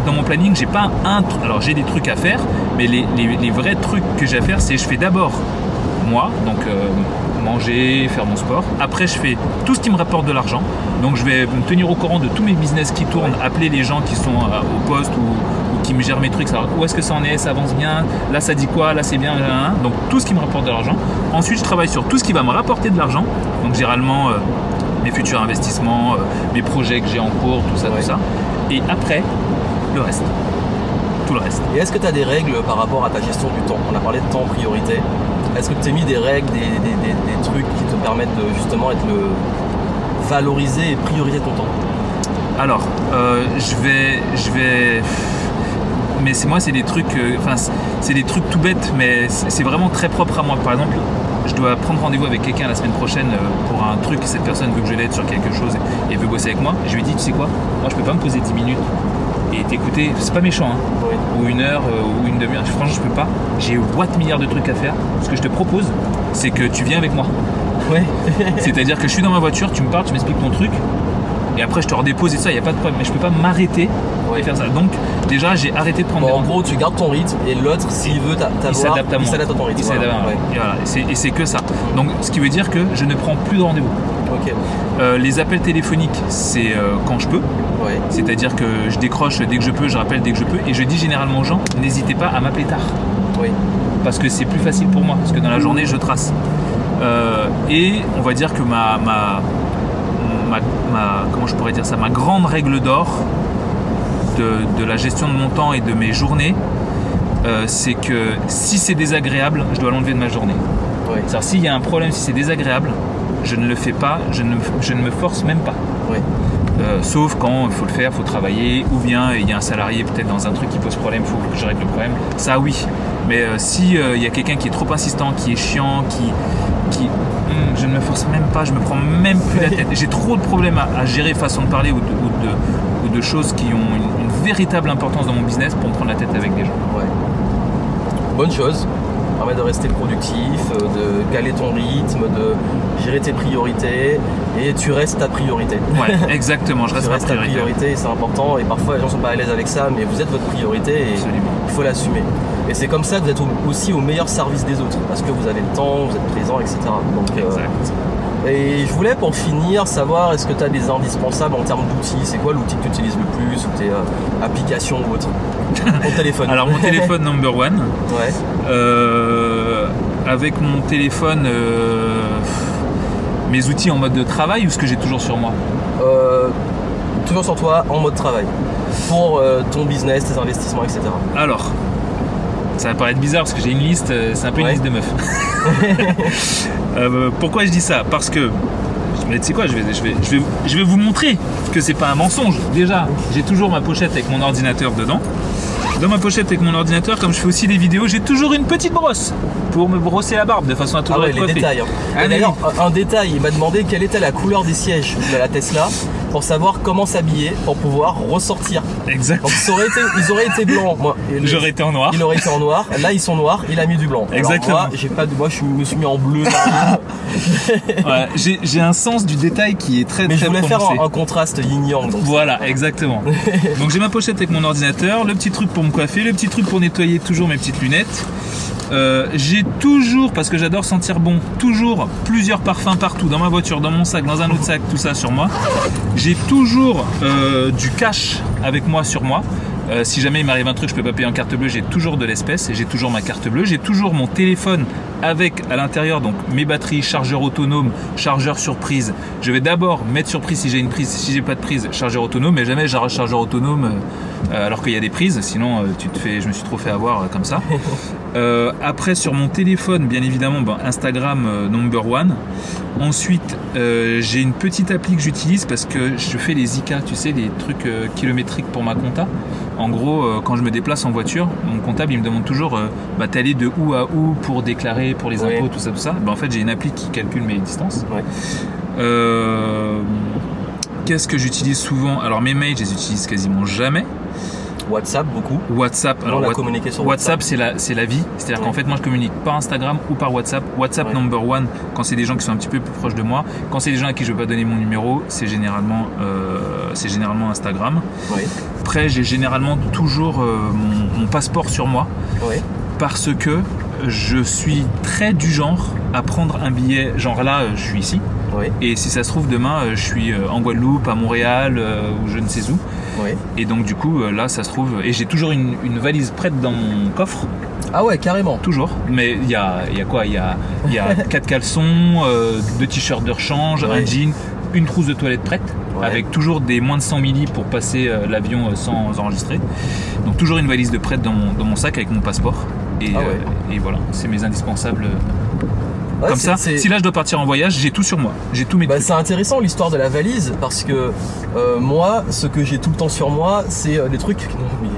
dans mon planning, j'ai pas un truc. Alors, j'ai des trucs à faire, mais les, les- les vrais trucs que j'ai à faire, c'est je fais d'abord moi, donc euh, manger, faire mon sport. Après, je fais tout ce qui me rapporte de l'argent. Donc, je vais me tenir au courant de tous mes business qui tournent, appeler les gens qui sont euh, au poste ou, ou qui me gèrent mes trucs, savoir où est-ce que ça en est, ça avance bien, là ça dit quoi, là c'est bien, nan. donc tout ce qui me rapporte de l'argent. Ensuite, je travaille sur tout ce qui va me rapporter de l'argent. Donc, généralement, euh, mes futurs investissements, mes projets que j'ai en cours, tout ça, Ouais. tout ça. Et après, le reste. Tout le reste. Et est-ce que tu as des règles par rapport à ta gestion du temps? On a parlé de temps priorité. Est-ce que tu t'es mis des règles, des, des- des- trucs qui te permettent de justement être le valoriser et prioriser ton temps? Alors, euh, je vais, je vais, mais c'est moi, c'est des trucs, euh, enfin, c'est- des trucs tout bêtes, mais c'est c'est vraiment très propre à moi. Par exemple, je dois prendre rendez-vous avec quelqu'un la semaine prochaine euh, pour un truc. Cette personne veut que je l'aide sur quelque chose et veut bosser avec moi. Je lui dis, tu sais quoi? Moi, je peux pas me poser 10 minutes et t'écouter. C'est pas méchant, hein Oui. ou une heure euh, ou une demi-heure. Franchement, je peux pas. J'ai watt milliards de trucs à faire. Ce que je te propose, c'est que tu viens avec moi. Ouais. C'est-à-dire que je suis dans ma voiture, tu me parles, tu m'expliques ton truc, et après je te redépose et ça, il n'y a pas de problème. Mais je peux pas m'arrêter Ouais. et faire ça. Donc déjà, j'ai arrêté de prendre Bon, des en gros, tu gardes ton rythme et l'autre, s'il veut t'a- Il t'avoir, s'adapte à à ton rythme. Il à. Ouais. Et voilà. Et c'est que ça. Donc ce qui veut dire que je ne prends plus de rendez-vous. Euh, les appels téléphoniques, c'est euh, quand je peux. Ouais. C'est-à-dire que je décroche dès que je peux, je rappelle dès que je peux. Et je dis généralement aux gens, n'hésitez pas à m'appeler tard. Oui. parce que c'est plus facile pour moi, parce que dans la journée je trace. Euh, et on va dire que ma, ma, ma, ma- comment je pourrais dire ça, ma grande règle d'or de, de la gestion de mon temps et de mes journées, c'est que si c'est désagréable, je dois l'enlever de ma journée. Ouais. C'est-à-dire s'il y a un problème, si c'est désagréable, je ne le fais pas, je ne, je ne me force même pas. Euh, sauf quand il faut le faire, il faut travailler, ou bien il y a un salarié peut-être dans un truc qui pose problème, il faut que je règle le problème. Ça oui. Mais euh, si euh, il y a quelqu'un qui est trop insistant, qui est chiant, qui, qui hum, je ne me force même pas, je me prends même plus la tête. J'ai trop de problèmes à, à gérer façon de parler ou de, ou de, ou de choses qui ont une, une véritable importance dans mon business pour me prendre la tête avec des gens. Ouais. Bonne chose. Permet de rester productif, euh, de caler ton rythme, de gérer tes priorités et tu restes ta priorité. Ouais, exactement. Je reste tu restes ta priorité. priorité, c'est important et parfois les gens sont pas à l'aise avec ça, mais vous êtes votre priorité et Absolument. il faut l'assumer. Et c'est comme ça que vous êtes au- aussi au meilleur service des autres parce que vous avez le temps, vous êtes présent, etc. Donc, euh. Et je voulais pour finir savoir est-ce que tu as des indispensables en termes d'outils? C'est quoi l'outil que tu utilises le plus ou tes euh, applications ou autres? Ton téléphone. Alors mon téléphone number one. Ouais. Euh, avec mon téléphone, euh, mes outils en mode de travail ou ce que j'ai toujours sur moi? Toujours sur toi en mode travail pour ton business, tes investissements, etc. Alors, ça va paraître bizarre parce que j'ai une liste, euh, c'est un peu une Ouais. liste de meufs. Euh, pourquoi je dis ça? Parce que, mais tu sais quoi, je vais, je, vais, je, vais, je vais vous montrer que c'est pas un mensonge. Déjà, j'ai toujours ma pochette avec mon ordinateur dedans. Dans ma pochette avec mon ordinateur, comme je fais aussi des vidéos, j'ai toujours une petite brosse pour me brosser la barbe de façon à Ah toujours ouais, être les coiffé. détails. hein. Ah, D'ailleurs, un détail, il m'a demandé quelle était la couleur des sièges de la Tesla pour savoir comment s'habiller pour pouvoir ressortir. Exact. Donc ça aurait été, ils auraient été blancs. Moi, J'aurais été en noir. Il aurait été en noir. Là, ils sont noirs. Il a mis du blanc. Alors Exactement. moi, j'ai pas de, moi, je me suis mis en bleu. Ouais, j'ai j'ai un sens du détail qui est très mais je très voulais faire un, un contraste yin-yang. donc Voilà, exactement. Donc j'ai ma pochette avec mon ordinateur, le petit truc pour me coiffer, le petit truc pour nettoyer toujours mes petites lunettes. Euh, j'ai toujours, parce que j'adore sentir bon, toujours plusieurs parfums partout, dans ma voiture, dans mon sac, dans un autre sac, tout ça sur moi. J'ai toujours euh, du cash avec moi sur moi. Euh, si jamais il m'arrive un truc, je peux pas payer en carte bleue, j'ai toujours de l'espèce et j'ai toujours ma carte bleue. J'ai toujours mon téléphone avec à l'intérieur donc mes batteries, chargeur autonome, chargeur surprise. Je vais d'abord mettre surprise si j'ai une prise, si j'ai pas de prise, chargeur autonome, mais jamais chargeur autonome euh, alors qu'il y a des prises. Sinon, euh, tu te fais, je me suis trop fait avoir euh, comme ça. Après sur mon téléphone, bien évidemment, ben, Instagram number one. Ensuite, j'ai une petite appli que j'utilise parce que je fais les ICA, tu sais, les trucs kilométriques pour ma compta. En gros, quand je me déplace en voiture, mon comptable il me demande toujours, bah, t'es allé de où à où pour déclarer pour les Ouais. impôts, tout ça, tout ça. Ben, en fait, j'ai une appli qui calcule mes distances. Ouais. Euh, Qu'est-ce que j'utilise souvent? Alors mes mails, je les utilise quasiment jamais. WhatsApp, beaucoup. WhatsApp, Alors, alors on a What- communiqué sur WhatsApp, c'est la, c'est la vie. C'est-à-dire Ouais. qu'en fait, moi, je communique par Instagram ou par WhatsApp. WhatsApp Ouais. number one quand c'est des gens qui sont un petit peu plus proches de moi. Quand c'est des gens à qui je veux pas donner mon numéro, c'est généralement, euh, c'est généralement Instagram. Après, j'ai généralement toujours euh, mon, mon passeport sur moi parce que je suis très du genre à prendre un billet. Genre là, euh, je suis ici. Oui. Et si ça se trouve, demain, euh, je suis euh, en Guadeloupe, à Montréal ou je ne sais où. Oui. Et donc, du coup, là, ça se trouve. Et j'ai toujours une, une valise prête dans mon coffre. Ah ouais, carrément. Toujours. Mais il y a, il y a quoi? Il y a, y a quatre caleçons, euh, deux t-shirts de rechange, un jean, une trousse de toilette prête, Ouais. avec toujours des moins de 100 milli pour passer l'avion sans enregistrer. Donc toujours une valise de prête dans mon, dans mon sac avec mon passeport. Et, Ah ouais. euh, et voilà, c'est mes indispensables. euh, Ouais, Comme ça, si là je dois partir en voyage, j'ai tout sur moi. J'ai tous mes Bah, c'est intéressant l'histoire de la valise parce que euh, moi, ce que j'ai tout le temps sur moi, c'est euh, des trucs. non, mais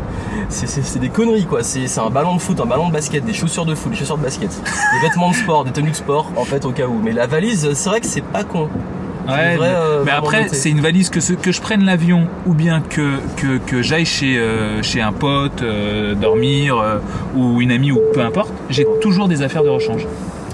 C'est des conneries quoi. C'est c'est un ballon de foot, un ballon de basket, des chaussures de foot, des chaussures de basket, des vêtements de sport, des tenues de sport en fait au cas où. Mais la valise, c'est vrai que c'est pas con. Ouais, vraie, mais- euh, mais après, c'est une valise que, ce- que je prenne l'avion ou bien que, que, que j'aille chez, euh, chez un pote, euh, dormir, euh, ou une amie, ou peu importe, j'ai toujours des affaires de rechange.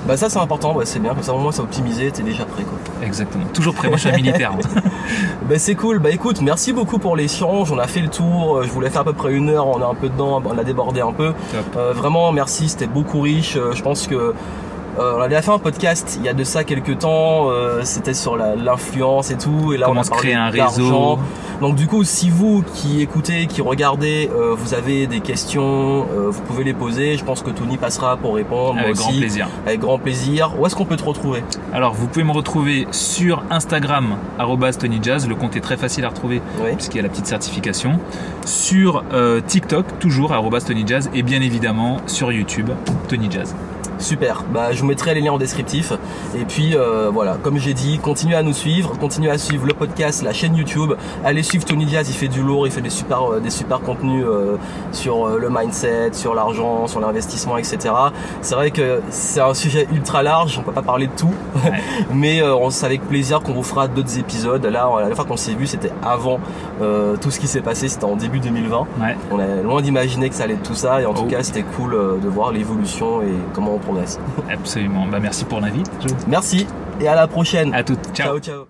Bah ça c'est important, ouais, c'est bien. Comme ça au moins c'est optimisé, t'es déjà prêt quoi. Exactement. Toujours prêt. Moi, je suis un militaire. Bah c'est cool, bah écoute, merci beaucoup pour l'échange, on a fait le tour, Euh, je voulais faire à peu près une heure, on est un peu dedans, on a débordé un peu. Euh, vraiment merci, c'était beaucoup riche, je pense que euh, on avait fait un podcast il y a de ça quelques temps, euh, c'était sur l'influence et tout, et là Comment on a se parlé créer un réseau. Donc du coup, si vous qui écoutez, qui regardez, euh, vous avez des questions, vous pouvez les poser, je pense que Tony passera pour répondre, Avec grand aussi, plaisir. avec grand plaisir. Où est-ce qu'on peut te retrouver? Alors, vous pouvez me retrouver sur Instagram, arrobas Tony Jazz. Le compte est très facile à retrouver Oui. puisqu'il y a la petite certification. Sur TikTok, toujours, arrobas Tony Jazz. Et bien évidemment, sur YouTube, Tony Jazz. Super, bah, je vous mettrai les liens en descriptif. Et puis euh, voilà, comme j'ai dit, continuez à nous suivre, continuez à suivre le podcast, la chaîne YouTube. Allez suivre Tony Diaz, il fait du lourd, il fait des super, euh, des super contenus euh, sur le mindset, sur l'argent, sur l'investissement, etc. C'est vrai que c'est un sujet ultra large, on peut pas parler de tout, Ouais. mais euh, on- c'est avec plaisir qu'on vous fera d'autres épisodes. Là, la dernière fois qu'on s'est vu, c'était avant euh, tout ce qui s'est passé, c'était en début 2020. Ouais. On est loin d'imaginer que ça allait être tout ça, et en tout Oh. cas, c'était cool de voir l'évolution et comment on progresse. Absolument. Bah, merci pour l'invite. Merci et à la prochaine. À toutes. Ciao. ciao. ciao.